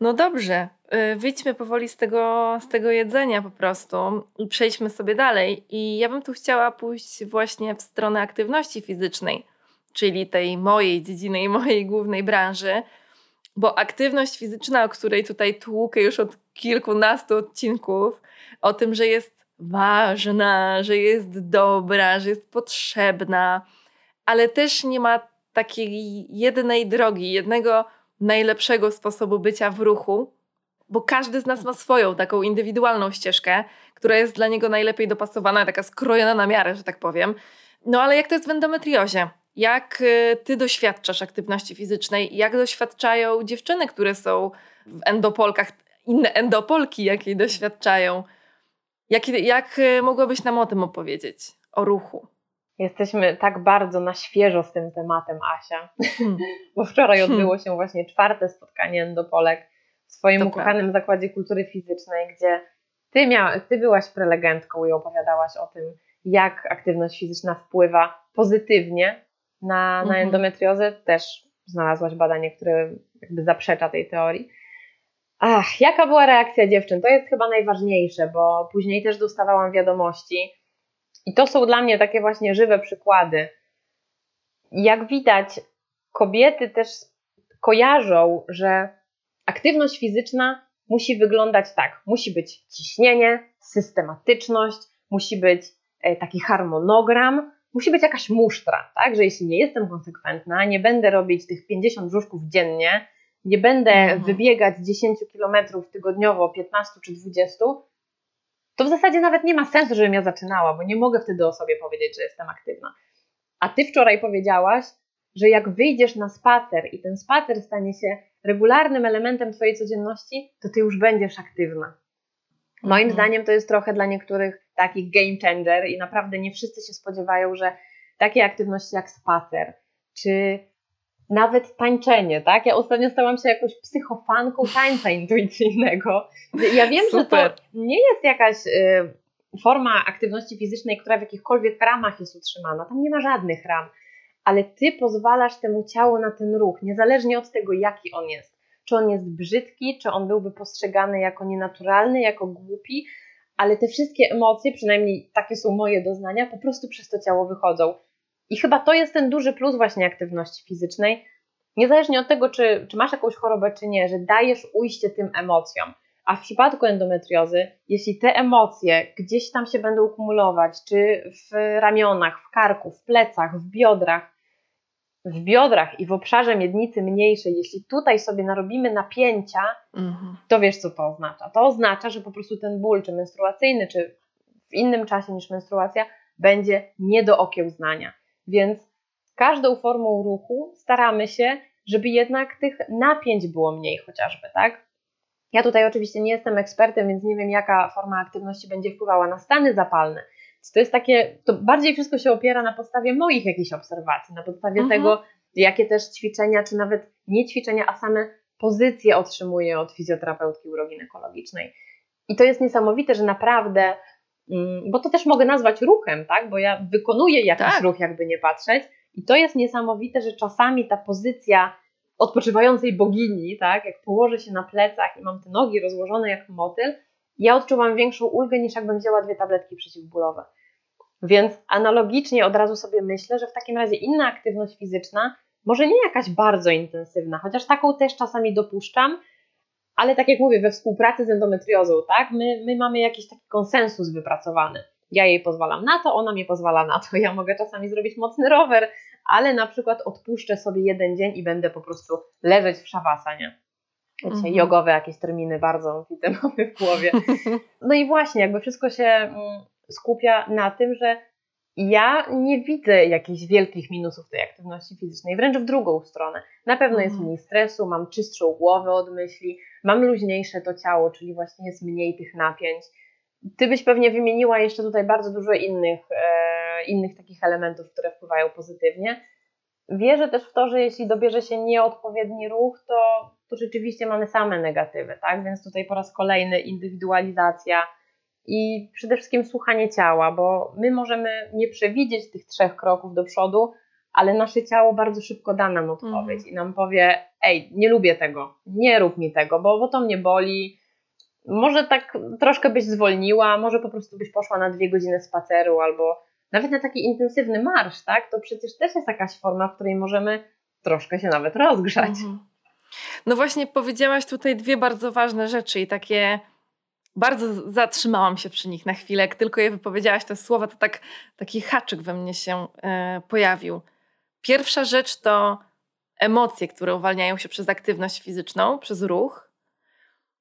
No dobrze, y, wyjdźmy powoli z tego, z tego jedzenia po prostu i przejdźmy sobie dalej. I ja bym tu chciała pójść właśnie w stronę aktywności fizycznej, czyli tej mojej dziedziny i mojej głównej branży, bo aktywność fizyczna, o której tutaj tłukę już od kilkunastu odcinków, o tym, że jest ważna, że jest dobra, że jest potrzebna, ale też nie ma takiej jednej drogi, jednego najlepszego sposobu bycia w ruchu, bo każdy z nas ma swoją taką indywidualną ścieżkę, która jest dla niego najlepiej dopasowana, taka skrojona na miarę, że tak powiem. No ale jak to jest w endometriozie? Jak y, ty doświadczasz aktywności fizycznej? Jak doświadczają dziewczyny, które są w endopolkach, inne endopolki, jakiej doświadczają? Jak, jak y, mogłabyś nam o tym opowiedzieć? O ruchu? Jesteśmy tak bardzo na świeżo z tym tematem, Asia, hmm. bo wczoraj hmm. odbyło się właśnie czwarte spotkanie Endopolek w swoim to ukochanym prawda. zakładzie kultury fizycznej, gdzie ty, mia, ty byłaś prelegentką i opowiadałaś o tym, jak aktywność fizyczna wpływa pozytywnie na, na mhm. endometriozę. Też znalazłaś badanie, które jakby zaprzecza tej teorii. Ach, jaka była reakcja dziewczyn? To jest chyba najważniejsze, bo później też dostawałam wiadomości, i to są dla mnie takie właśnie żywe przykłady. Jak widać, kobiety też kojarzą, że aktywność fizyczna musi wyglądać tak. Musi być ciśnienie, systematyczność, musi być e, taki harmonogram, musi być jakaś musztra, tak? Że jeśli nie jestem konsekwentna, nie będę robić tych 50 brzuszków dziennie, nie będę mhm. wybiegać 10 km tygodniowo, 15 czy 20, to w zasadzie nawet nie ma sensu, żebym ja zaczynała, bo nie mogę wtedy o sobie powiedzieć, że jestem aktywna. A ty wczoraj powiedziałaś, że jak wyjdziesz na spacer i ten spacer stanie się regularnym elementem Twojej codzienności, to Ty już będziesz aktywna. Moim mhm. zdaniem to jest trochę dla niektórych taki game changer i naprawdę nie wszyscy się spodziewają, że takie aktywności jak spacer, czy nawet tańczenie, tak? Ja ostatnio stałam się jakąś psychofanką tańca intuicyjnego. Ja wiem, Super. że to nie jest jakaś y, forma aktywności fizycznej, która w jakichkolwiek ramach jest utrzymana. Tam nie ma żadnych ram, ale ty pozwalasz temu ciału na ten ruch, niezależnie od tego, jaki on jest. Czy on jest brzydki, czy on byłby postrzegany jako nienaturalny, jako głupi, ale te wszystkie emocje, przynajmniej takie są moje doznania, po prostu przez to ciało wychodzą. I chyba to jest ten duży plus właśnie aktywności fizycznej, niezależnie od tego, czy, czy masz jakąś chorobę, czy nie, że dajesz ujście tym emocjom. A w przypadku endometriozy, jeśli te emocje gdzieś tam się będą kumulować, czy w ramionach, w karku, w plecach, w biodrach, w biodrach i w obszarze miednicy mniejszej, jeśli tutaj sobie narobimy napięcia, mhm. to wiesz, co to oznacza. To oznacza, że po prostu ten ból, czy menstruacyjny, czy w innym czasie niż menstruacja, będzie nie do okiełznania. Więc każdą formą ruchu staramy się, żeby jednak tych napięć było mniej chociażby, tak? Ja tutaj oczywiście nie jestem ekspertem, więc nie wiem, jaka forma aktywności będzie wpływała na stany zapalne. To jest takie, to bardziej wszystko się opiera na podstawie moich jakichś obserwacji, na podstawie mhm. tego, jakie też ćwiczenia, czy nawet nie ćwiczenia, a same pozycje otrzymuję od fizjoterapeutki uroginekologicznej. I to jest niesamowite, że naprawdę, bo to też mogę nazwać ruchem, tak? Bo ja wykonuję jakiś tak. ruch, jakby nie patrzeć. I to jest niesamowite, że czasami ta pozycja odpoczywającej bogini, tak, jak położę się na plecach i mam te nogi rozłożone jak motyl, ja odczuwam większą ulgę niż jakbym wzięła dwie tabletki przeciwbólowe. Więc analogicznie od razu sobie myślę, że w takim razie inna aktywność fizyczna, może nie jakaś bardzo intensywna, chociaż taką też czasami dopuszczam, ale tak jak mówię, we współpracy z endometriozą, tak, my, my mamy jakiś taki konsensus wypracowany. Ja jej pozwalam na to, ona mi pozwala na to. Ja mogę czasami zrobić mocny rower, ale na przykład odpuszczę sobie jeden dzień i będę po prostu leżeć w szawasanie. Wiecie, mhm. jogowe jakieś terminy bardzo widzę mamy w głowie. No i właśnie, jakby wszystko się mm, skupia na tym, że ja nie widzę jakichś wielkich minusów tej aktywności fizycznej, wręcz w drugą stronę. Na pewno jest mhm. mniej stresu, mam czystszą głowę od myśli, mam luźniejsze to ciało, czyli właśnie jest mniej tych napięć. Ty byś pewnie wymieniła jeszcze tutaj bardzo dużo innych, e, innych takich elementów, które wpływają pozytywnie. Wierzę też w to, że jeśli dobierze się nieodpowiedni ruch, to, to rzeczywiście mamy same negatywy, tak? Więc tutaj po raz kolejny indywidualizacja i przede wszystkim słuchanie ciała, bo my możemy nie przewidzieć tych trzech kroków do przodu, ale nasze ciało bardzo szybko da nam odpowiedź mhm. i nam powie: Ej, nie lubię tego, nie rób mi tego, bo, bo to mnie boli, może tak troszkę byś zwolniła, może po prostu byś poszła na dwie godziny spaceru albo nawet na taki intensywny marsz, tak? To przecież też jest jakaś forma, w której możemy troszkę się nawet rozgrzać. Mhm. No właśnie powiedziałaś tutaj dwie bardzo ważne rzeczy i takie bardzo zatrzymałam się przy nich na chwilę. Jak tylko je wypowiedziałaś te słowa, to tak, taki haczyk we mnie się e, pojawił. Pierwsza rzecz to emocje, które uwalniają się przez aktywność fizyczną, przez ruch.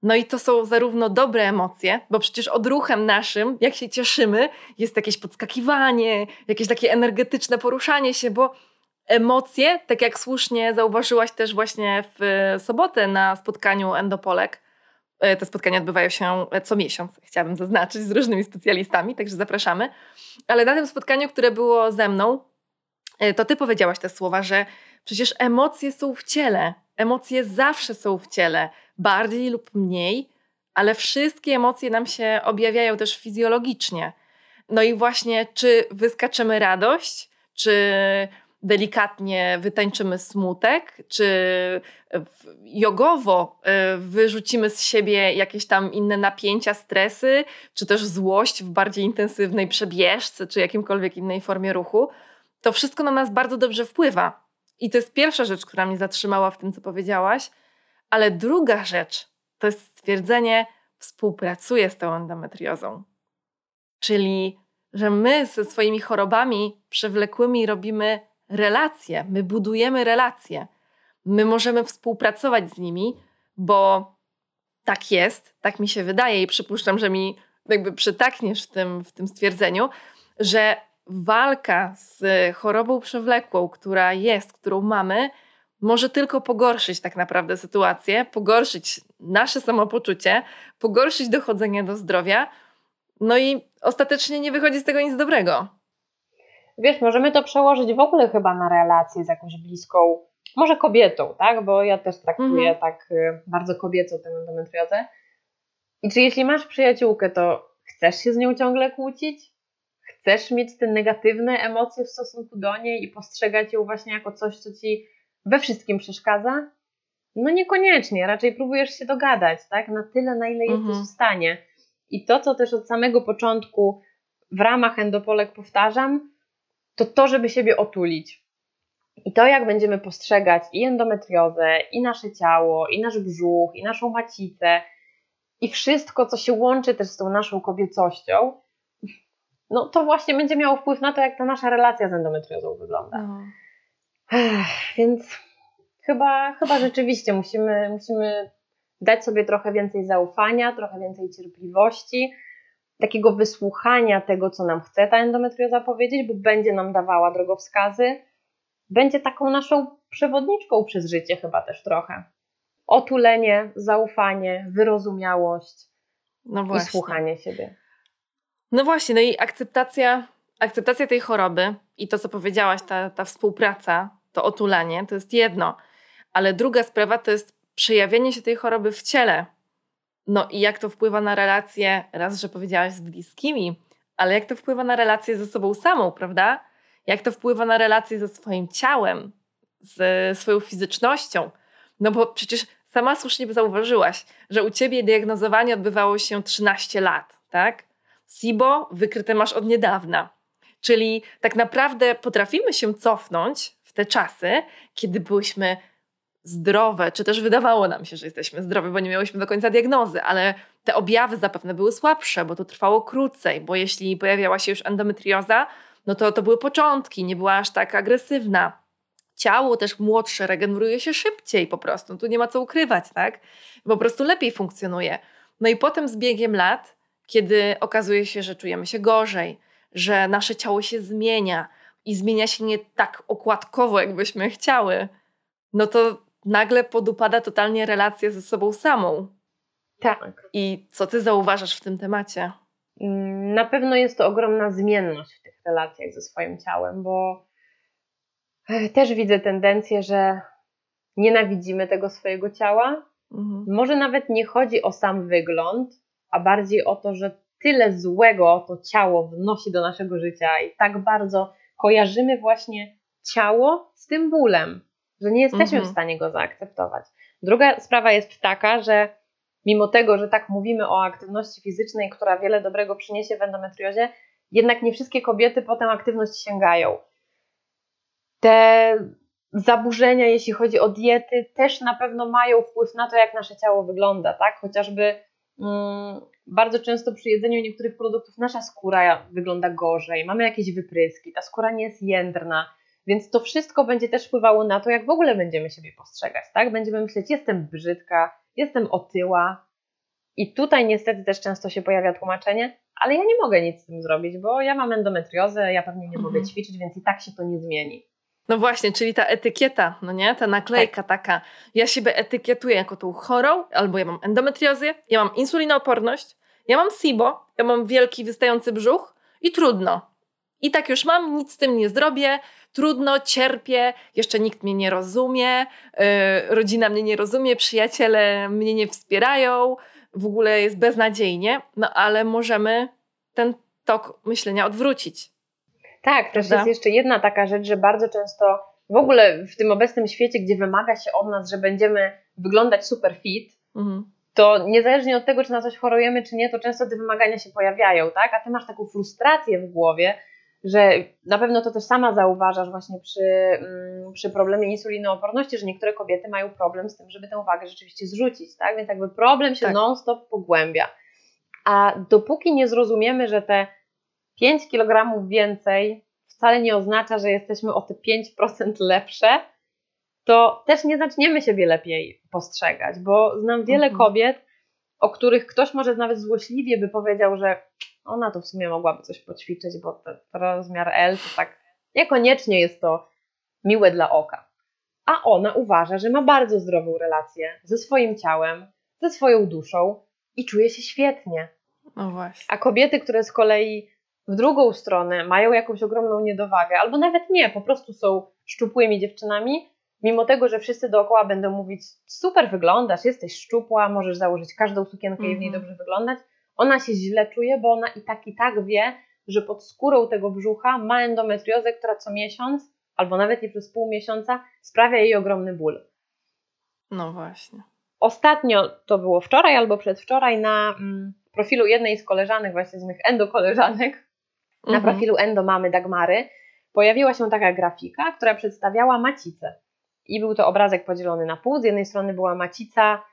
No i to są zarówno dobre emocje, bo przecież odruchem naszym, jak się cieszymy, jest jakieś podskakiwanie, jakieś takie energetyczne poruszanie się, bo emocje, tak jak słusznie zauważyłaś też właśnie w sobotę na spotkaniu Endopolek, e, te spotkania odbywają się co miesiąc, chciałabym zaznaczyć, z różnymi specjalistami, także zapraszamy. Ale na tym spotkaniu, które było ze mną, e, to ty powiedziałaś te słowa, że przecież emocje są w ciele. Emocje zawsze są w ciele bardziej lub mniej, ale wszystkie emocje nam się objawiają też fizjologicznie. No i właśnie, czy wyskaczemy radość, czy delikatnie wytańczymy smutek, czy jogowo y, wyrzucimy z siebie jakieś tam inne napięcia, stresy, czy też złość w bardziej intensywnej przebieżce, czy jakimkolwiek innej formie ruchu, to wszystko na nas bardzo dobrze wpływa. I to jest pierwsza rzecz, która mnie zatrzymała w tym, co powiedziałaś – ale druga rzecz to jest stwierdzenie, współpracuję z tą endometriozą. Czyli, że my ze swoimi chorobami przewlekłymi robimy relacje, my budujemy relacje. My możemy współpracować z nimi, bo tak jest, tak mi się wydaje i przypuszczam, że mi jakby przytakniesz w tym, w tym stwierdzeniu, że walka z chorobą przewlekłą, która jest, którą mamy, może tylko pogorszyć tak naprawdę sytuację, pogorszyć nasze samopoczucie, pogorszyć dochodzenie do zdrowia, no i ostatecznie nie wychodzi z tego nic dobrego. Wiesz, możemy to przełożyć w ogóle chyba na relacje z jakąś bliską może kobietą, tak? Bo ja też traktuję mhm. tak y, bardzo kobieco tę endometriozę. I czy jeśli masz przyjaciółkę, to chcesz się z nią ciągle kłócić? Chcesz mieć te negatywne emocje w stosunku do niej i postrzegać ją właśnie jako coś, co ci we wszystkim przeszkadza? No niekoniecznie, raczej próbujesz się dogadać, tak? Na tyle, na ile mhm. jesteś w stanie. I to, co też od samego początku w ramach endopolek powtarzam, to to, żeby siebie otulić. I to, jak będziemy postrzegać i endometriozę, i nasze ciało, i nasz brzuch, i naszą macicę, i wszystko, co się łączy też z tą naszą kobiecością, no to właśnie będzie miało wpływ na to, jak ta nasza relacja z endometriozą wygląda. No. Ech, więc chyba, chyba rzeczywiście musimy, musimy dać sobie trochę więcej zaufania, trochę więcej cierpliwości, takiego wysłuchania tego, co nam chce ta endometrioza powiedzieć, bo będzie nam dawała drogowskazy, będzie taką naszą przewodniczką przez życie chyba też trochę. Otulenie, zaufanie, wyrozumiałość no i słuchanie siebie. No właśnie, no i akceptacja, akceptacja tej choroby i to, co powiedziałaś, ta, ta współpraca, to otulanie, to jest jedno. Ale druga sprawa to jest przejawienie się tej choroby w ciele. No i jak to wpływa na relacje, raz, że powiedziałaś z bliskimi, ale jak to wpływa na relacje ze sobą samą, prawda? Jak to wpływa na relacje ze swoim ciałem, ze swoją fizycznością. No bo przecież sama słusznie zauważyłaś, że u ciebie diagnozowanie odbywało się 13 lat, tak? SIBO wykryte masz od niedawna. Czyli tak naprawdę potrafimy się cofnąć w te czasy, kiedy byłyśmy zdrowe, czy też wydawało nam się, że jesteśmy zdrowe, bo nie miałyśmy do końca diagnozy, ale te objawy zapewne były słabsze, bo to trwało krócej, bo jeśli pojawiała się już endometrioza, no to to były początki, nie była aż tak agresywna. Ciało też młodsze regeneruje się szybciej po prostu, tu nie ma co ukrywać, tak? Po prostu lepiej funkcjonuje. No i potem z biegiem lat, kiedy okazuje się, że czujemy się gorzej, że nasze ciało się zmienia i zmienia się nie tak okładkowo, jakbyśmy chciały, no to nagle podupada totalnie relacja ze sobą samą. Tak. I co ty zauważasz w tym temacie? Mm, na pewno jest to ogromna zmienność w tych relacjach ze swoim ciałem, bo e, też widzę tendencję, że nienawidzimy tego swojego ciała. Mhm. Może nawet nie chodzi o sam wygląd, a bardziej o to, że tyle złego to ciało wnosi do naszego życia i tak bardzo kojarzymy właśnie ciało z tym bólem że nie jesteśmy mhm. w stanie go zaakceptować. Druga sprawa jest taka, że mimo tego, że tak mówimy o aktywności fizycznej, która wiele dobrego przyniesie w endometriozie, jednak nie wszystkie kobiety po tę aktywność sięgają. Te zaburzenia, jeśli chodzi o diety, też na pewno mają wpływ na to, jak nasze ciało wygląda, tak? Chociażby mm, bardzo często przy jedzeniu niektórych produktów nasza skóra wygląda gorzej, mamy jakieś wypryski, ta skóra nie jest jędrna, więc to wszystko będzie też wpływało na to, jak w ogóle będziemy siebie postrzegać, tak? Będziemy myśleć, jestem brzydka, jestem otyła. I tutaj niestety też często się pojawia tłumaczenie, ale ja nie mogę nic z tym zrobić, bo ja mam endometriozę, ja pewnie nie mhm. mogę ćwiczyć, więc i tak się to nie zmieni. No właśnie, czyli ta etykieta, no nie? Ta naklejka tak. taka. Ja siebie etykietuję jako tą chorą, albo ja mam endometriozę, ja mam insulinooporność, ja mam SIBO, ja mam wielki wystający brzuch i trudno. I tak już mam, nic z tym nie zrobię, trudno, cierpię, jeszcze nikt mnie nie rozumie, yy, rodzina mnie nie rozumie, przyjaciele mnie nie wspierają, w ogóle jest beznadziejnie, no ale możemy ten tok myślenia odwrócić. Tak, też jest jeszcze jedna taka rzecz, że bardzo często w ogóle w tym obecnym świecie, gdzie wymaga się od nas, że będziemy wyglądać super fit, mhm. to niezależnie od tego, czy na coś chorujemy, czy nie, to często te wymagania się pojawiają, tak? A ty masz taką frustrację w głowie, że na pewno to też sama zauważasz właśnie przy, mm, przy problemie insulinooporności, że niektóre kobiety mają problem z tym, żeby tę wagę rzeczywiście zrzucić, tak? Więc jakby problem się tak. non-stop pogłębia. A dopóki nie zrozumiemy, że te 5 kg więcej wcale nie oznacza, że jesteśmy o te 5% lepsze, to też nie zaczniemy siebie lepiej postrzegać, bo znam wiele mhm. kobiet, o których ktoś może nawet złośliwie by powiedział, że ona to w sumie mogłaby coś poćwiczyć, bo ten rozmiar L to tak niekoniecznie jest to miłe dla oka. A ona uważa, że ma bardzo zdrową relację ze swoim ciałem, ze swoją duszą i czuje się świetnie. No właśnie. A kobiety, które z kolei w drugą stronę mają jakąś ogromną niedowagę, albo nawet nie, po prostu są szczupłymi dziewczynami, mimo tego, że wszyscy dookoła będą mówić super wyglądasz, jesteś szczupła, możesz założyć każdą sukienkę i w niej mhm. dobrze wyglądać, ona się źle czuje, bo ona i tak i tak wie, że pod skórą tego brzucha ma endometriozę, która co miesiąc, albo nawet i przez pół miesiąca sprawia jej ogromny ból. No właśnie. Ostatnio, to było wczoraj albo przedwczoraj, na mm, profilu jednej z koleżanek, właśnie z moich endokoleżanek, mhm. na profilu endo mamy Dagmary, pojawiła się taka grafika, która przedstawiała macicę. I był to obrazek podzielony na pół. Z jednej strony była macica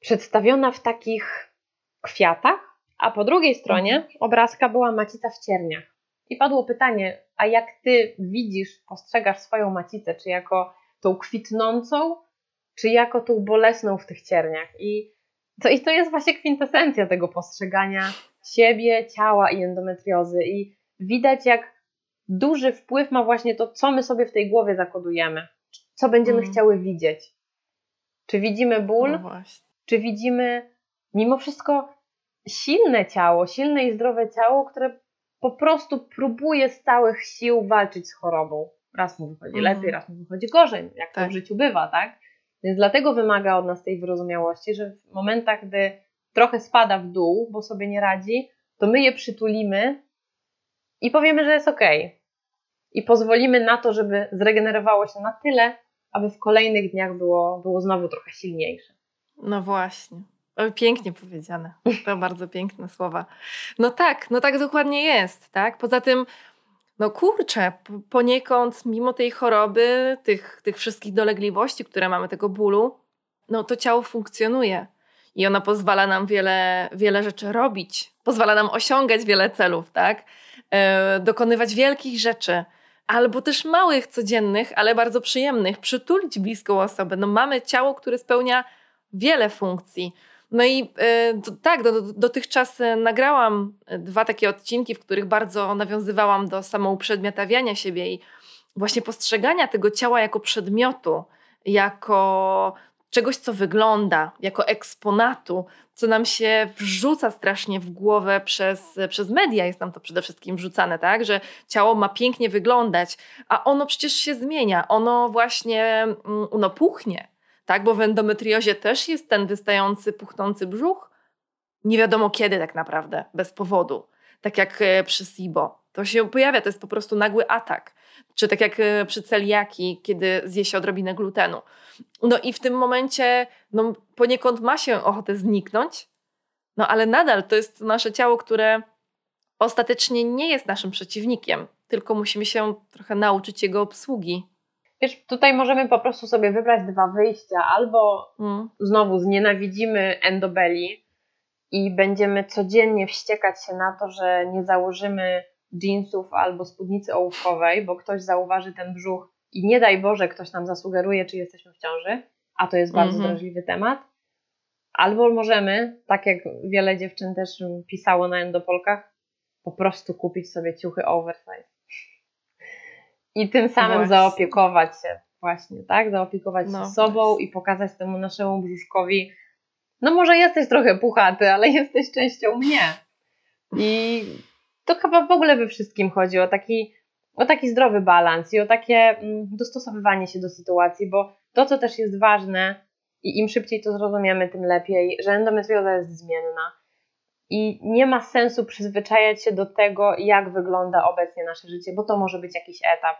przedstawiona w takich kwiatach, a po drugiej stronie mhm. obrazka była macica w cierniach. I padło pytanie, a jak ty widzisz, postrzegasz swoją macicę, czy jako tą kwitnącą, czy jako tą bolesną w tych cierniach? I to, i to jest właśnie kwintesencja tego postrzegania siebie, ciała i endometriozy. I widać, jak duży wpływ ma właśnie to, co my sobie w tej głowie zakodujemy, co będziemy mm. chciały widzieć. Czy widzimy ból, no czy widzimy mimo wszystko silne ciało, silne i zdrowe ciało, które po prostu próbuje z całych sił walczyć z chorobą. Raz mu wychodzi mm. lepiej, raz mu wychodzi gorzej, jak tak. to w życiu bywa, tak? Więc dlatego wymaga od nas tej wyrozumiałości, że w momentach, gdy trochę spada w dół, bo sobie nie radzi, to my je przytulimy i powiemy, że jest ok. I pozwolimy na to, żeby zregenerowało się na tyle, aby w kolejnych dniach było, było znowu trochę silniejsze. No właśnie. pięknie powiedziane. To bardzo piękne słowa. No tak, no tak dokładnie jest, tak? Poza tym, no kurczę, poniekąd mimo tej choroby, tych, tych wszystkich dolegliwości, które mamy, tego bólu, no to ciało funkcjonuje i ono pozwala nam wiele, wiele rzeczy robić, pozwala nam osiągać wiele celów, tak? E, dokonywać wielkich rzeczy, albo też małych, codziennych, ale bardzo przyjemnych, przytulić bliską osobę. No mamy ciało, które spełnia wiele funkcji. No i e, tak, do, do, dotychczas nagrałam dwa takie odcinki, w których bardzo nawiązywałam do samouprzedmiotawiania siebie i właśnie postrzegania tego ciała jako przedmiotu, jako czegoś, co wygląda, jako eksponatu, co nam się wrzuca strasznie w głowę przez, przez media, jest nam to przede wszystkim wrzucane, tak, że ciało ma pięknie wyglądać, a ono przecież się zmienia, ono właśnie mm, ono puchnie, tak, bo w endometriozie też jest ten wystający, puchnący brzuch, nie wiadomo kiedy tak naprawdę, bez powodu, tak jak e, przy SIBO. To się pojawia, to jest po prostu nagły atak. Czy tak jak e, przy celiaki, kiedy zje się odrobinę glutenu. No i w tym momencie no, poniekąd ma się ochotę zniknąć, no ale nadal to jest nasze ciało, które ostatecznie nie jest naszym przeciwnikiem, tylko musimy się trochę nauczyć jego obsługi. Wiesz, tutaj możemy po prostu sobie wybrać dwa wyjścia. Albo mm. znowu znienawidzimy endobeli i będziemy codziennie wściekać się na to, że nie założymy jeansów albo spódnicy ołówkowej, bo ktoś zauważy ten brzuch i nie daj Boże ktoś nam zasugeruje, czy jesteśmy w ciąży, a to jest bardzo mm drażliwy temat. Albo możemy, tak jak wiele dziewczyn też pisało na Endopolkach, po prostu kupić sobie ciuchy oversize. I tym samym właśnie. zaopiekować się właśnie, tak? Zaopiekować no, się sobą właśnie. i pokazać temu naszemu brzuszkowi, no może jesteś trochę puchaty, ale jesteś częścią mnie. I to chyba w ogóle we wszystkim chodzi o taki, o taki zdrowy balans i o takie mm, dostosowywanie się do sytuacji, bo to, co też jest ważne i im szybciej to zrozumiemy, tym lepiej, że endometrioza jest zmienna i nie ma sensu przyzwyczajać się do tego, jak wygląda obecnie nasze życie, bo to może być jakiś etap.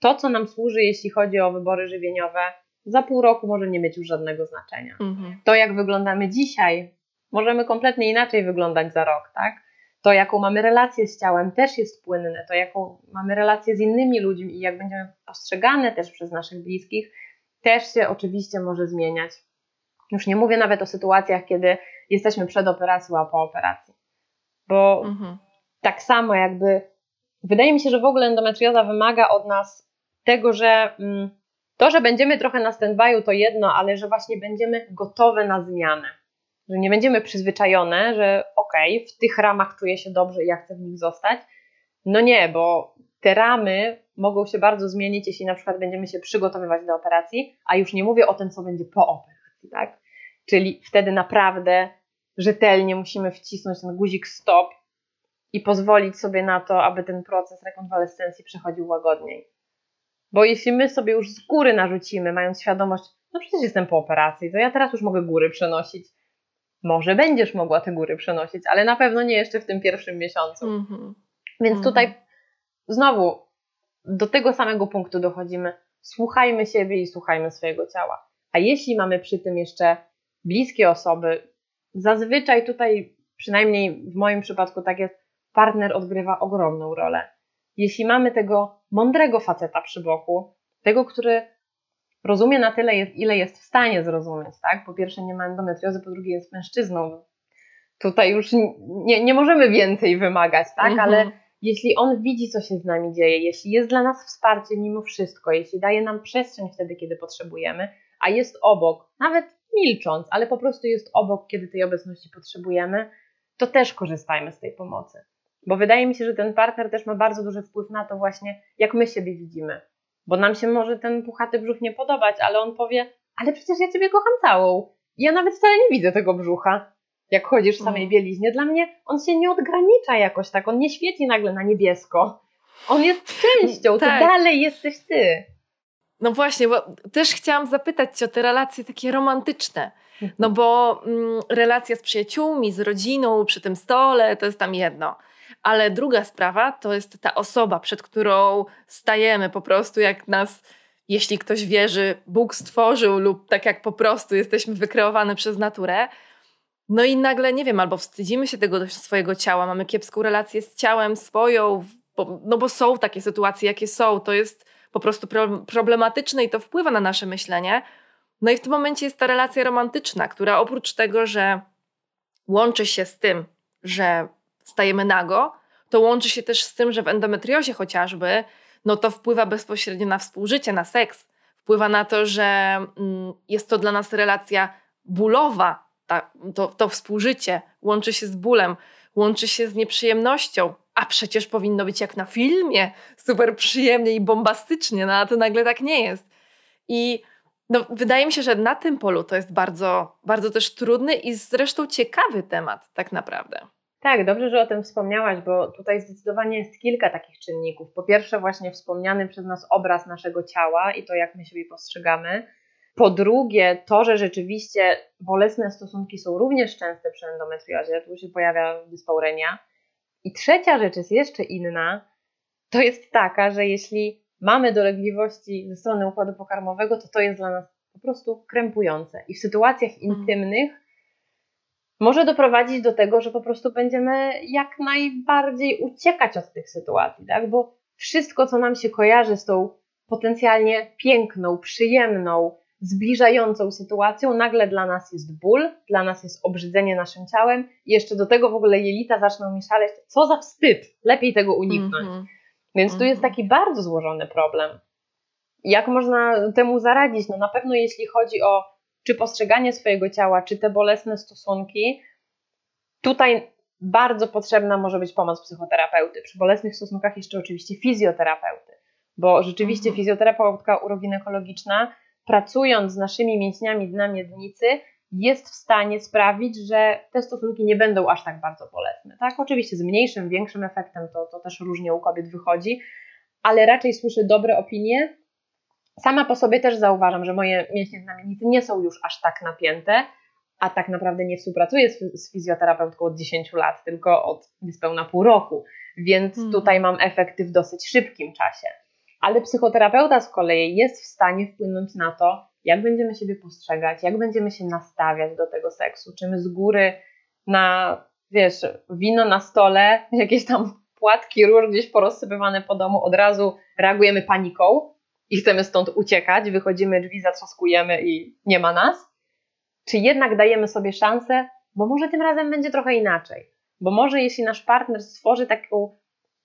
To, co nam służy, jeśli chodzi o wybory żywieniowe, za pół roku może nie mieć już żadnego znaczenia. Mhm. To, jak wyglądamy dzisiaj, możemy kompletnie inaczej wyglądać za rok, tak? To, jaką mamy relację z ciałem, też jest płynne, to, jaką mamy relację z innymi ludźmi i jak będziemy postrzegane też przez naszych bliskich, też się oczywiście może zmieniać. Już nie mówię nawet o sytuacjach, kiedy jesteśmy przed operacją, a po operacji. Bo mhm. tak samo jakby wydaje mi się, że w ogóle endometrioza wymaga od nas tego, że mm, to, że będziemy trochę na stand-by'u to jedno, ale że właśnie będziemy gotowe na zmianę że nie będziemy przyzwyczajone, że okej, okay, w tych ramach czuję się dobrze i ja chcę w nich zostać. No nie, bo te ramy mogą się bardzo zmienić, jeśli na przykład będziemy się przygotowywać do operacji, a już nie mówię o tym, co będzie po operacji, tak? Czyli wtedy naprawdę rzetelnie musimy wcisnąć ten guzik stop i pozwolić sobie na to, aby ten proces rekonwalescencji przechodził łagodniej. Bo jeśli my sobie już z góry narzucimy, mając świadomość, no przecież jestem po operacji, to ja teraz już mogę góry przenosić. Może będziesz mogła te góry przenosić, ale na pewno nie jeszcze w tym pierwszym miesiącu. Mm-hmm. Więc mm-hmm. tutaj znowu do tego samego punktu dochodzimy. Słuchajmy siebie i słuchajmy swojego ciała. A jeśli mamy przy tym jeszcze bliskie osoby, zazwyczaj tutaj, przynajmniej w moim przypadku tak jest, partner odgrywa ogromną rolę. Jeśli mamy tego mądrego faceta przy boku, tego, który rozumie na tyle, jest, ile jest w stanie zrozumieć, tak? Po pierwsze nie ma endometriozy, po drugie jest mężczyzną. Tutaj już nie, nie możemy więcej wymagać, tak? Mhm. Ale jeśli on widzi, co się z nami dzieje, jeśli jest dla nas wsparciem mimo wszystko, jeśli daje nam przestrzeń wtedy, kiedy potrzebujemy, a jest obok, nawet milcząc, ale po prostu jest obok, kiedy tej obecności potrzebujemy, to też korzystajmy z tej pomocy. Bo wydaje mi się, że ten partner też ma bardzo duży wpływ na to właśnie, jak my siebie widzimy. Bo nam się może ten puchaty brzuch nie podobać, ale on powie, ale przecież ja ciebie kocham całą. Ja nawet wcale nie widzę tego brzucha, jak chodzisz w samej mhm. bieliźnie. Dla mnie on się nie odgranicza jakoś tak, on nie świeci nagle na niebiesko. On jest częścią, tak. to dalej jesteś ty. No właśnie, bo też chciałam zapytać Cię o te relacje takie romantyczne. No bo mm, relacja z przyjaciółmi, z rodziną przy tym stole to jest tam jedno. Ale druga sprawa to jest ta osoba, przed którą stajemy po prostu, jak nas, jeśli ktoś wierzy, Bóg stworzył, lub tak jak po prostu jesteśmy wykreowane przez naturę. No i nagle, nie wiem, albo wstydzimy się tego swojego ciała, mamy kiepską relację z ciałem swoją, bo, no bo są takie sytuacje, jakie są. To jest po prostu problematyczne i to wpływa na nasze myślenie. No i w tym momencie jest ta relacja romantyczna, która oprócz tego, że łączy się z tym, że stajemy nago, to łączy się też z tym, że w endometriozie chociażby, no to wpływa bezpośrednio na współżycie, na seks. Wpływa na to, że mm, jest to dla nas relacja bólowa, ta, to, to współżycie łączy się z bólem, łączy się z nieprzyjemnością, a przecież powinno być jak na filmie, super przyjemnie i bombastycznie, no a to nagle tak nie jest. I no, wydaje mi się, że na tym polu to jest bardzo, bardzo też trudny i zresztą ciekawy temat, tak naprawdę. Tak, dobrze, że o tym wspomniałaś, bo tutaj zdecydowanie jest kilka takich czynników. Po pierwsze, właśnie wspomniany przez nas obraz naszego ciała i to, jak my siebie postrzegamy. Po drugie, to, że rzeczywiście bolesne stosunki są również częste przy endometriozie, tu się pojawia dyspaurenia. I trzecia rzecz jest jeszcze inna, to jest taka, że jeśli mamy dolegliwości ze strony układu pokarmowego, to to jest dla nas po prostu krępujące. I w sytuacjach mhm. intymnych może doprowadzić do tego, że po prostu będziemy jak najbardziej uciekać od tych sytuacji, tak? Bo wszystko, co nam się kojarzy z tą potencjalnie piękną, przyjemną, zbliżającą sytuacją, nagle dla nas jest ból, dla nas jest obrzydzenie naszym ciałem i jeszcze do tego w ogóle jelita zaczną mi szaleć. Co za wstyd! Lepiej tego uniknąć. Mm -hmm. Więc tu jest mhm. taki bardzo złożony problem. Jak można temu zaradzić? No na pewno jeśli chodzi o czy postrzeganie swojego ciała, czy te bolesne stosunki, tutaj bardzo potrzebna może być pomoc psychoterapeuty. Przy bolesnych stosunkach jeszcze oczywiście fizjoterapeuty, bo rzeczywiście mhm. fizjoterapeutka uroginekologiczna, pracując z naszymi mięśniami dna miednicy, jest w stanie sprawić, że te stosunki nie będą aż tak bardzo bolesne. Tak, oczywiście z mniejszym, większym efektem to, to też różnie u kobiet wychodzi, ale raczej słyszę dobre opinie Sama po sobie też zauważam, że moje mięśnie znamienicy nie są już aż tak napięte, a tak naprawdę nie współpracuję z, z fizjoterapeutką od 10 lat, tylko od niespełna pół roku, więc hmm. tutaj mam efekty w dosyć szybkim czasie. Ale psychoterapeuta z kolei jest w stanie wpłynąć na to, jak będziemy siebie postrzegać, jak będziemy się nastawiać do tego seksu, czy my z góry na, wiesz, wino na stole, jakieś tam płatki róż gdzieś porozsypywane po domu, od razu reagujemy paniką, i chcemy stąd uciekać, wychodzimy drzwi, zatrzaskujemy i nie ma nas? Czy jednak dajemy sobie szansę, bo może tym razem będzie trochę inaczej? Bo może jeśli nasz partner stworzy taką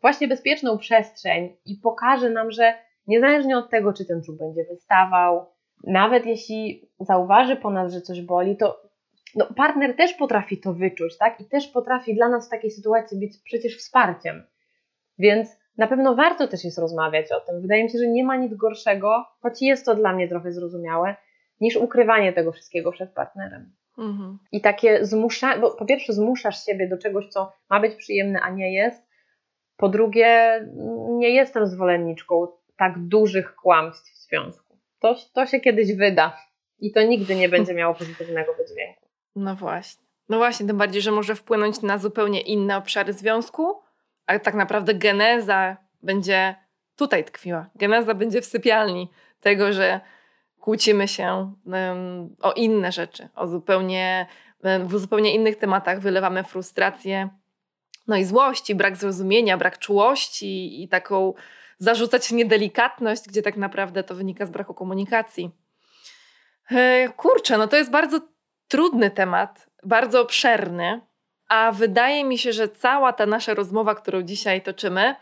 właśnie bezpieczną przestrzeń i pokaże nam, że niezależnie od tego, czy ten brzuch będzie wystawał, nawet jeśli zauważy po nas, że coś boli, to no, partner też potrafi to wyczuć, tak? I też potrafi dla nas w takiej sytuacji być przecież wsparciem. Więc na pewno warto też jest rozmawiać o tym. Wydaje mi się, że nie ma nic gorszego, choć jest to dla mnie trochę zrozumiałe, niż ukrywanie tego wszystkiego przed partnerem. Mhm. I takie zmusza, bo po pierwsze zmuszasz siebie do czegoś, co ma być przyjemne, a nie jest. Po drugie, nie jestem zwolenniczką tak dużych kłamstw w związku. To, to się kiedyś wyda i to nigdy nie będzie miało pozytywnego wydźwięku. No właśnie. No właśnie, tym bardziej, że może wpłynąć na zupełnie inne obszary związku, ale tak naprawdę geneza będzie tutaj tkwiła. Geneza będzie w sypialni tego, że kłócimy się um, o inne rzeczy, o zupełnie, w zupełnie innych tematach wylewamy frustrację, no i złość, i brak zrozumienia, brak czułości i taką zarzucać niedelikatność, gdzie tak naprawdę to wynika z braku komunikacji. E, kurczę, no to jest bardzo trudny temat, bardzo obszerny, a wydaje mi się, że cała ta nasza rozmowa, którą dzisiaj toczymy,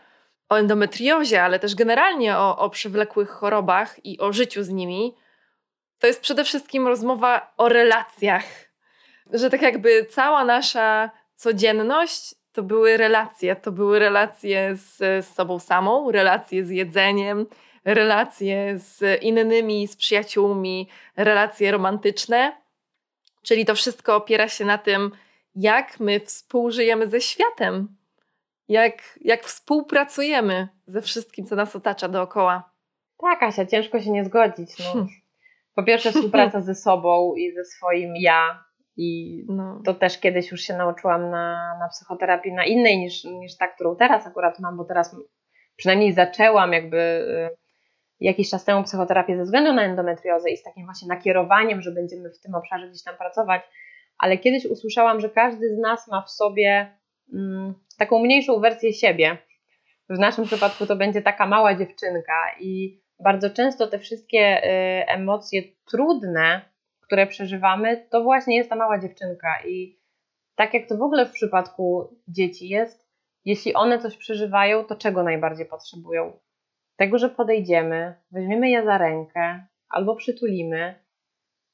o endometriozie, ale też generalnie o, o przywlekłych chorobach i o życiu z nimi, to jest przede wszystkim rozmowa o relacjach. Że tak jakby cała nasza codzienność to były relacje. To były relacje z, z sobą samą, relacje z jedzeniem, relacje z innymi, z przyjaciółmi, relacje romantyczne. Czyli to wszystko opiera się na tym, jak my współżyjemy ze światem, jak, jak współpracujemy ze wszystkim, co nas otacza dookoła. Tak, Asia, ciężko się nie zgodzić. No. Hmm. Po pierwsze, współpraca ze sobą i ze swoim ja. I no. to też kiedyś już się nauczyłam na, na psychoterapii, na innej niż, niż ta, którą teraz akurat mam, bo teraz przynajmniej zaczęłam jakby y, jakiś czas temu psychoterapię ze względu na endometriozę i z takim właśnie nakierowaniem, że będziemy w tym obszarze gdzieś tam pracować. Ale kiedyś usłyszałam, że każdy z nas ma w sobie mm, taką mniejszą wersję siebie. W naszym przypadku to będzie taka mała dziewczynka i bardzo często te wszystkie y, emocje trudne, które przeżywamy, to właśnie jest ta mała dziewczynka. I tak jak to w ogóle w przypadku dzieci jest, jeśli one coś przeżywają, to czego najbardziej potrzebują? Tego, że podejdziemy, weźmiemy je za rękę albo przytulimy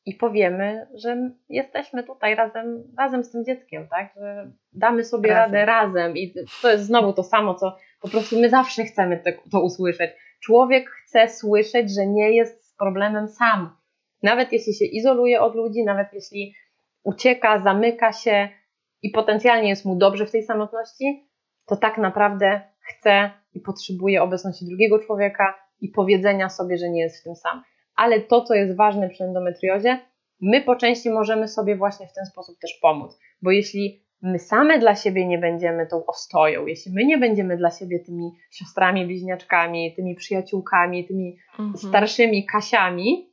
i powiemy, że jesteśmy tutaj razem, razem z tym dzieckiem, tak? Że damy sobie razem. radę razem. I to jest znowu to samo, co po prostu my zawsze chcemy to, to usłyszeć. Człowiek chce słyszeć, że nie jest z problemem sam. Nawet jeśli się izoluje od ludzi, nawet jeśli ucieka, zamyka się i potencjalnie jest mu dobrze w tej samotności, to tak naprawdę chce i potrzebuje obecności drugiego człowieka i powiedzenia sobie, że nie jest w tym sam ale to, co jest ważne przy endometriozie, my po części możemy sobie właśnie w ten sposób też pomóc, bo jeśli my same dla siebie nie będziemy tą ostoją, jeśli my nie będziemy dla siebie tymi siostrami, bliźniaczkami, tymi przyjaciółkami, tymi mhm. starszymi Kasiami,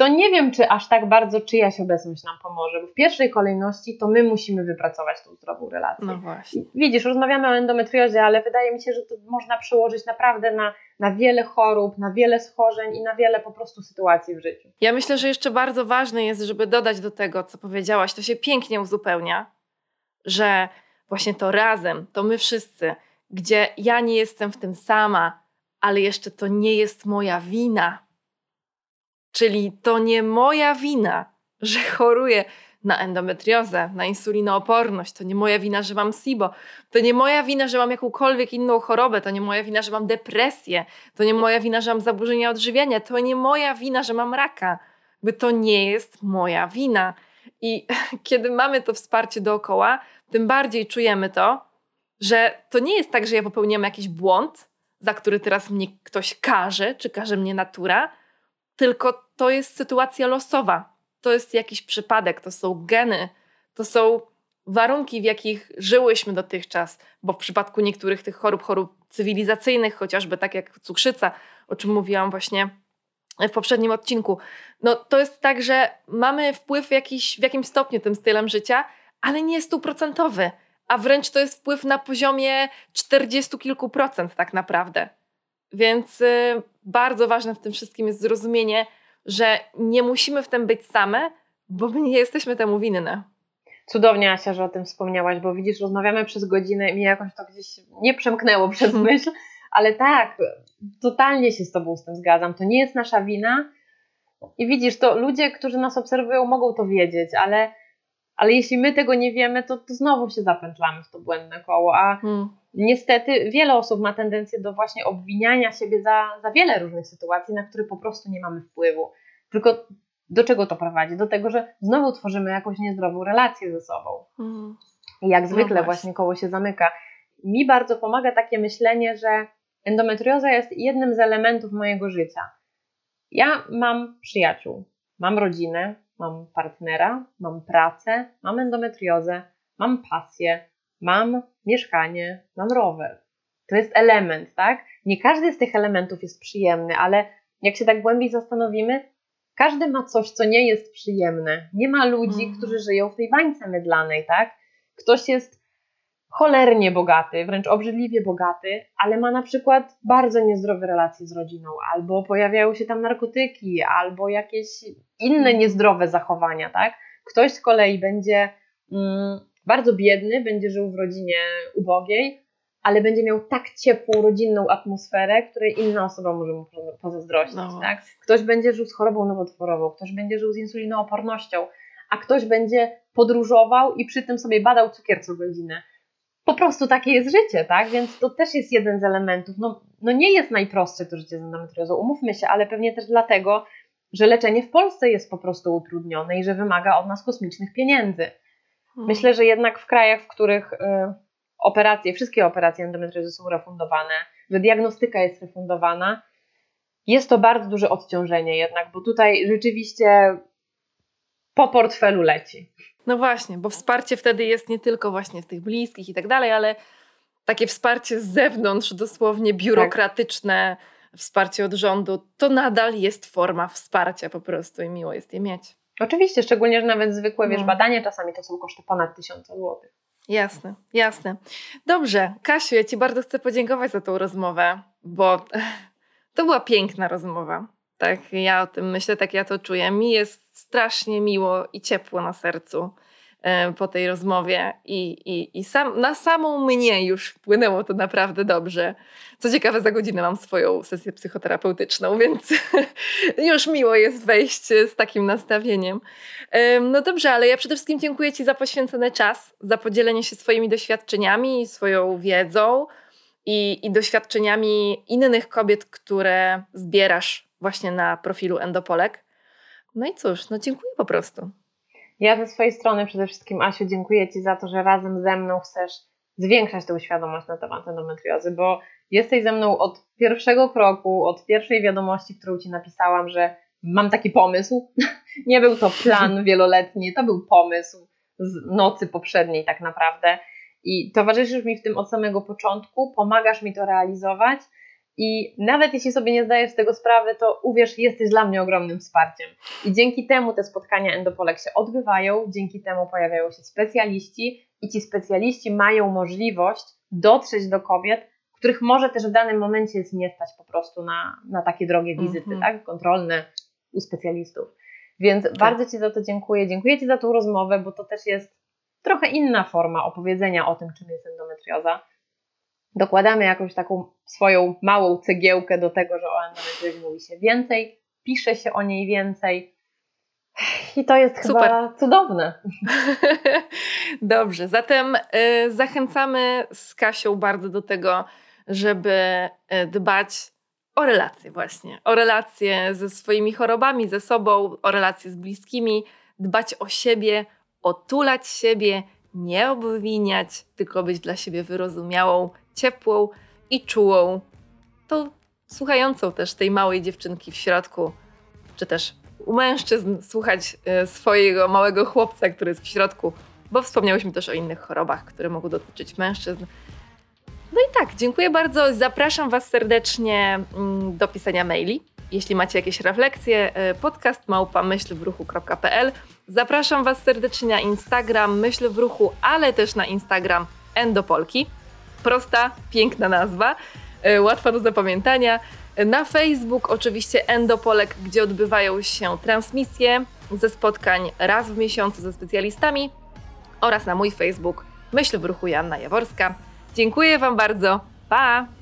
to nie wiem, czy aż tak bardzo czyjaś obecność nam pomoże, bo w pierwszej kolejności to my musimy wypracować tą zdrową relację. No właśnie. Widzisz, rozmawiamy o endometriozie, ale wydaje mi się, że to można przełożyć naprawdę na, na wiele chorób, na wiele schorzeń i na wiele po prostu sytuacji w życiu. Ja myślę, że jeszcze bardzo ważne jest, żeby dodać do tego, co powiedziałaś, to się pięknie uzupełnia, że właśnie to razem, to my wszyscy, gdzie ja nie jestem w tym sama, ale jeszcze to nie jest moja wina Czyli to nie moja wina, że choruję na endometriozę, na insulinooporność, to nie moja wina, że mam SIBO, to nie moja wina, że mam jakąkolwiek inną chorobę, to nie moja wina, że mam depresję, to nie moja wina, że mam zaburzenia odżywiania, to nie moja wina, że mam raka. By to nie jest moja wina. I kiedy mamy to wsparcie dookoła, tym bardziej czujemy to, że to nie jest tak, że ja popełniam jakiś błąd, za który teraz mnie ktoś każe, czy każe mnie natura, tylko to jest sytuacja losowa. To jest jakiś przypadek, to są geny, to są warunki, w jakich żyłyśmy dotychczas, bo w przypadku niektórych tych chorób, chorób cywilizacyjnych, chociażby tak jak cukrzyca, o czym mówiłam właśnie w poprzednim odcinku, no to jest tak, że mamy wpływ jakiś, w jakimś stopniu tym stylem życia, ale nie stuprocentowy, a wręcz to jest wpływ na poziomie 40 kilku procent tak naprawdę. Więc y, bardzo ważne w tym wszystkim jest zrozumienie, że nie musimy w tym być same, bo my nie jesteśmy temu winne. Cudownie, Asia, że o tym wspomniałaś, bo widzisz, rozmawiamy przez godzinę i mi jakoś to gdzieś nie przemknęło przez myśl, ale tak, totalnie się z Tobą z tym zgadzam. To nie jest nasza wina. I widzisz, to ludzie, którzy nas obserwują, mogą to wiedzieć, ale, ale jeśli my tego nie wiemy, to, to znowu się zapętlamy w to błędne koło. A hmm. niestety wiele osób ma tendencję do właśnie obwiniania siebie za, za wiele różnych sytuacji, na które po prostu nie mamy wpływu. Tylko do czego to prowadzi? Do tego, że znowu tworzymy jakąś niezdrową relację ze sobą. Mhm. I jak no zwykle no właśnie koło się zamyka. Mi bardzo pomaga takie myślenie, że endometrioza jest jednym z elementów mojego życia. Ja mam przyjaciół, mam rodzinę, mam partnera, mam pracę, mam endometriozę, mam pasję, mam mieszkanie, mam rower. To jest element, tak? Nie każdy z tych elementów jest przyjemny, ale jak się tak głębiej zastanowimy, każdy ma coś, co nie jest przyjemne. Nie ma ludzi, mm. którzy żyją w tej bańce mydlanej, tak? Ktoś jest cholernie bogaty, wręcz obrzydliwie bogaty, ale ma na przykład bardzo niezdrowe relacje z rodziną, albo pojawiają się tam narkotyki, albo jakieś inne niezdrowe zachowania, tak? Ktoś z kolei będzie mm, bardzo biedny, będzie żył w rodzinie ubogiej, ale będzie miał tak ciepłą, rodzinną atmosferę, której inna osoba może mu pozazdrościć. No. Tak? Ktoś będzie żył z chorobą nowotworową, ktoś będzie żył z insulinoopornością, a ktoś będzie podróżował i przy tym sobie badał cukier co godzinę. Po prostu takie jest życie, tak? Więc to też jest jeden z elementów. No, no nie jest najprostsze to życie z endometriozą, umówmy się, ale pewnie też dlatego, że leczenie w Polsce jest po prostu utrudnione i że wymaga od nas kosmicznych pieniędzy. Hmm. Myślę, że jednak w krajach, w których y, operacje, wszystkie operacje endometriozy są refundowane, że diagnostyka jest refundowana, jest to bardzo duże odciążenie jednak, bo tutaj rzeczywiście po portfelu leci. No właśnie, bo wsparcie wtedy jest nie tylko właśnie z tych bliskich i tak dalej, ale takie wsparcie z zewnątrz, dosłownie biurokratyczne tak. wsparcie od rządu, to nadal jest forma wsparcia po prostu i miło jest je mieć. Oczywiście, szczególnie, że nawet zwykłe no. wiesz, badanie czasami to są koszty ponad 1000 zł. Jasne, jasne. Dobrze, Kasiu, ja Ci bardzo chcę podziękować za tą rozmowę, bo to była piękna rozmowa. Tak, ja o tym myślę, tak ja to czuję. Mi jest strasznie miło i ciepło na sercu e, po tej rozmowie i, i, i sam, na samą mnie już wpłynęło to naprawdę dobrze. Co ciekawe, za godzinę mam swoją sesję psychoterapeutyczną, więc już miło jest wejść z takim nastawieniem. No dobrze, ale ja przede wszystkim dziękuję Ci za poświęcony czas, za podzielenie się swoimi doświadczeniami, swoją wiedzą i, i doświadczeniami innych kobiet, które zbierasz właśnie na profilu Endopolek. No i cóż, no dziękuję po prostu. Ja ze swojej strony przede wszystkim, Asiu, dziękuję Ci za to, że razem ze mną chcesz zwiększać tę świadomość na temat endometriozy, bo jesteś ze mną od pierwszego kroku, od pierwszej wiadomości, którą Ci napisałam, że mam taki pomysł. Nie był to plan wieloletni, to był pomysł z nocy poprzedniej tak naprawdę. I towarzyszysz mi w tym od samego początku, pomagasz mi to realizować i nawet jeśli sobie nie zdajesz z tego sprawy, to uwierz, jesteś dla mnie ogromnym wsparciem. I dzięki temu te spotkania Endopolek się odbywają, dzięki temu pojawiają się specjaliści i ci specjaliści mają możliwość dotrzeć do kobiet, których może też w danym momencie jest nie stać po prostu na, na takie drogie wizyty, -hmm. tak? Kontrolne u specjalistów. Więc tak. bardzo Ci za to dziękuję. Dziękuję Ci za tą rozmowę, bo to też jest trochę inna forma opowiedzenia o tym, czym jest endometrioza dokładamy jakąś taką swoją małą cegiełkę do tego, że o endometriozie mówi się więcej, pisze się o niej więcej. I to jest Super. chyba cudowne. Dobrze, zatem y, zachęcamy z Kasią bardzo do tego, żeby y, dbać o relacje właśnie, o relacje ze swoimi chorobami, ze sobą, o relacje z bliskimi, dbać o siebie, otulać siebie, nie obwiniać, tylko być dla siebie wyrozumiałą ciepłą i czułą, tą słuchającą też tej małej dziewczynki w środku, czy też u mężczyzn słuchać e, swojego małego chłopca, który jest w środku, bo wspomniałyśmy też o innych chorobach, które mogą dotyczyć mężczyzn. No i tak, dziękuję bardzo. Zapraszam Was serdecznie mm, do pisania maili. Jeśli macie jakieś refleksje, e, podcast małpa myślwruchu.pl. Zapraszam Was serdecznie na Instagram myśl w ruchu, ale też na Instagram Endopolki. Prosta, piękna nazwa, e, łatwa do zapamiętania. Na Facebook oczywiście Endopolek, gdzie odbywają się transmisje ze spotkań raz w miesiącu ze specjalistami oraz na mój Facebook Myśl w ruchu Janna Jaworska. Dziękuję Wam bardzo. Pa!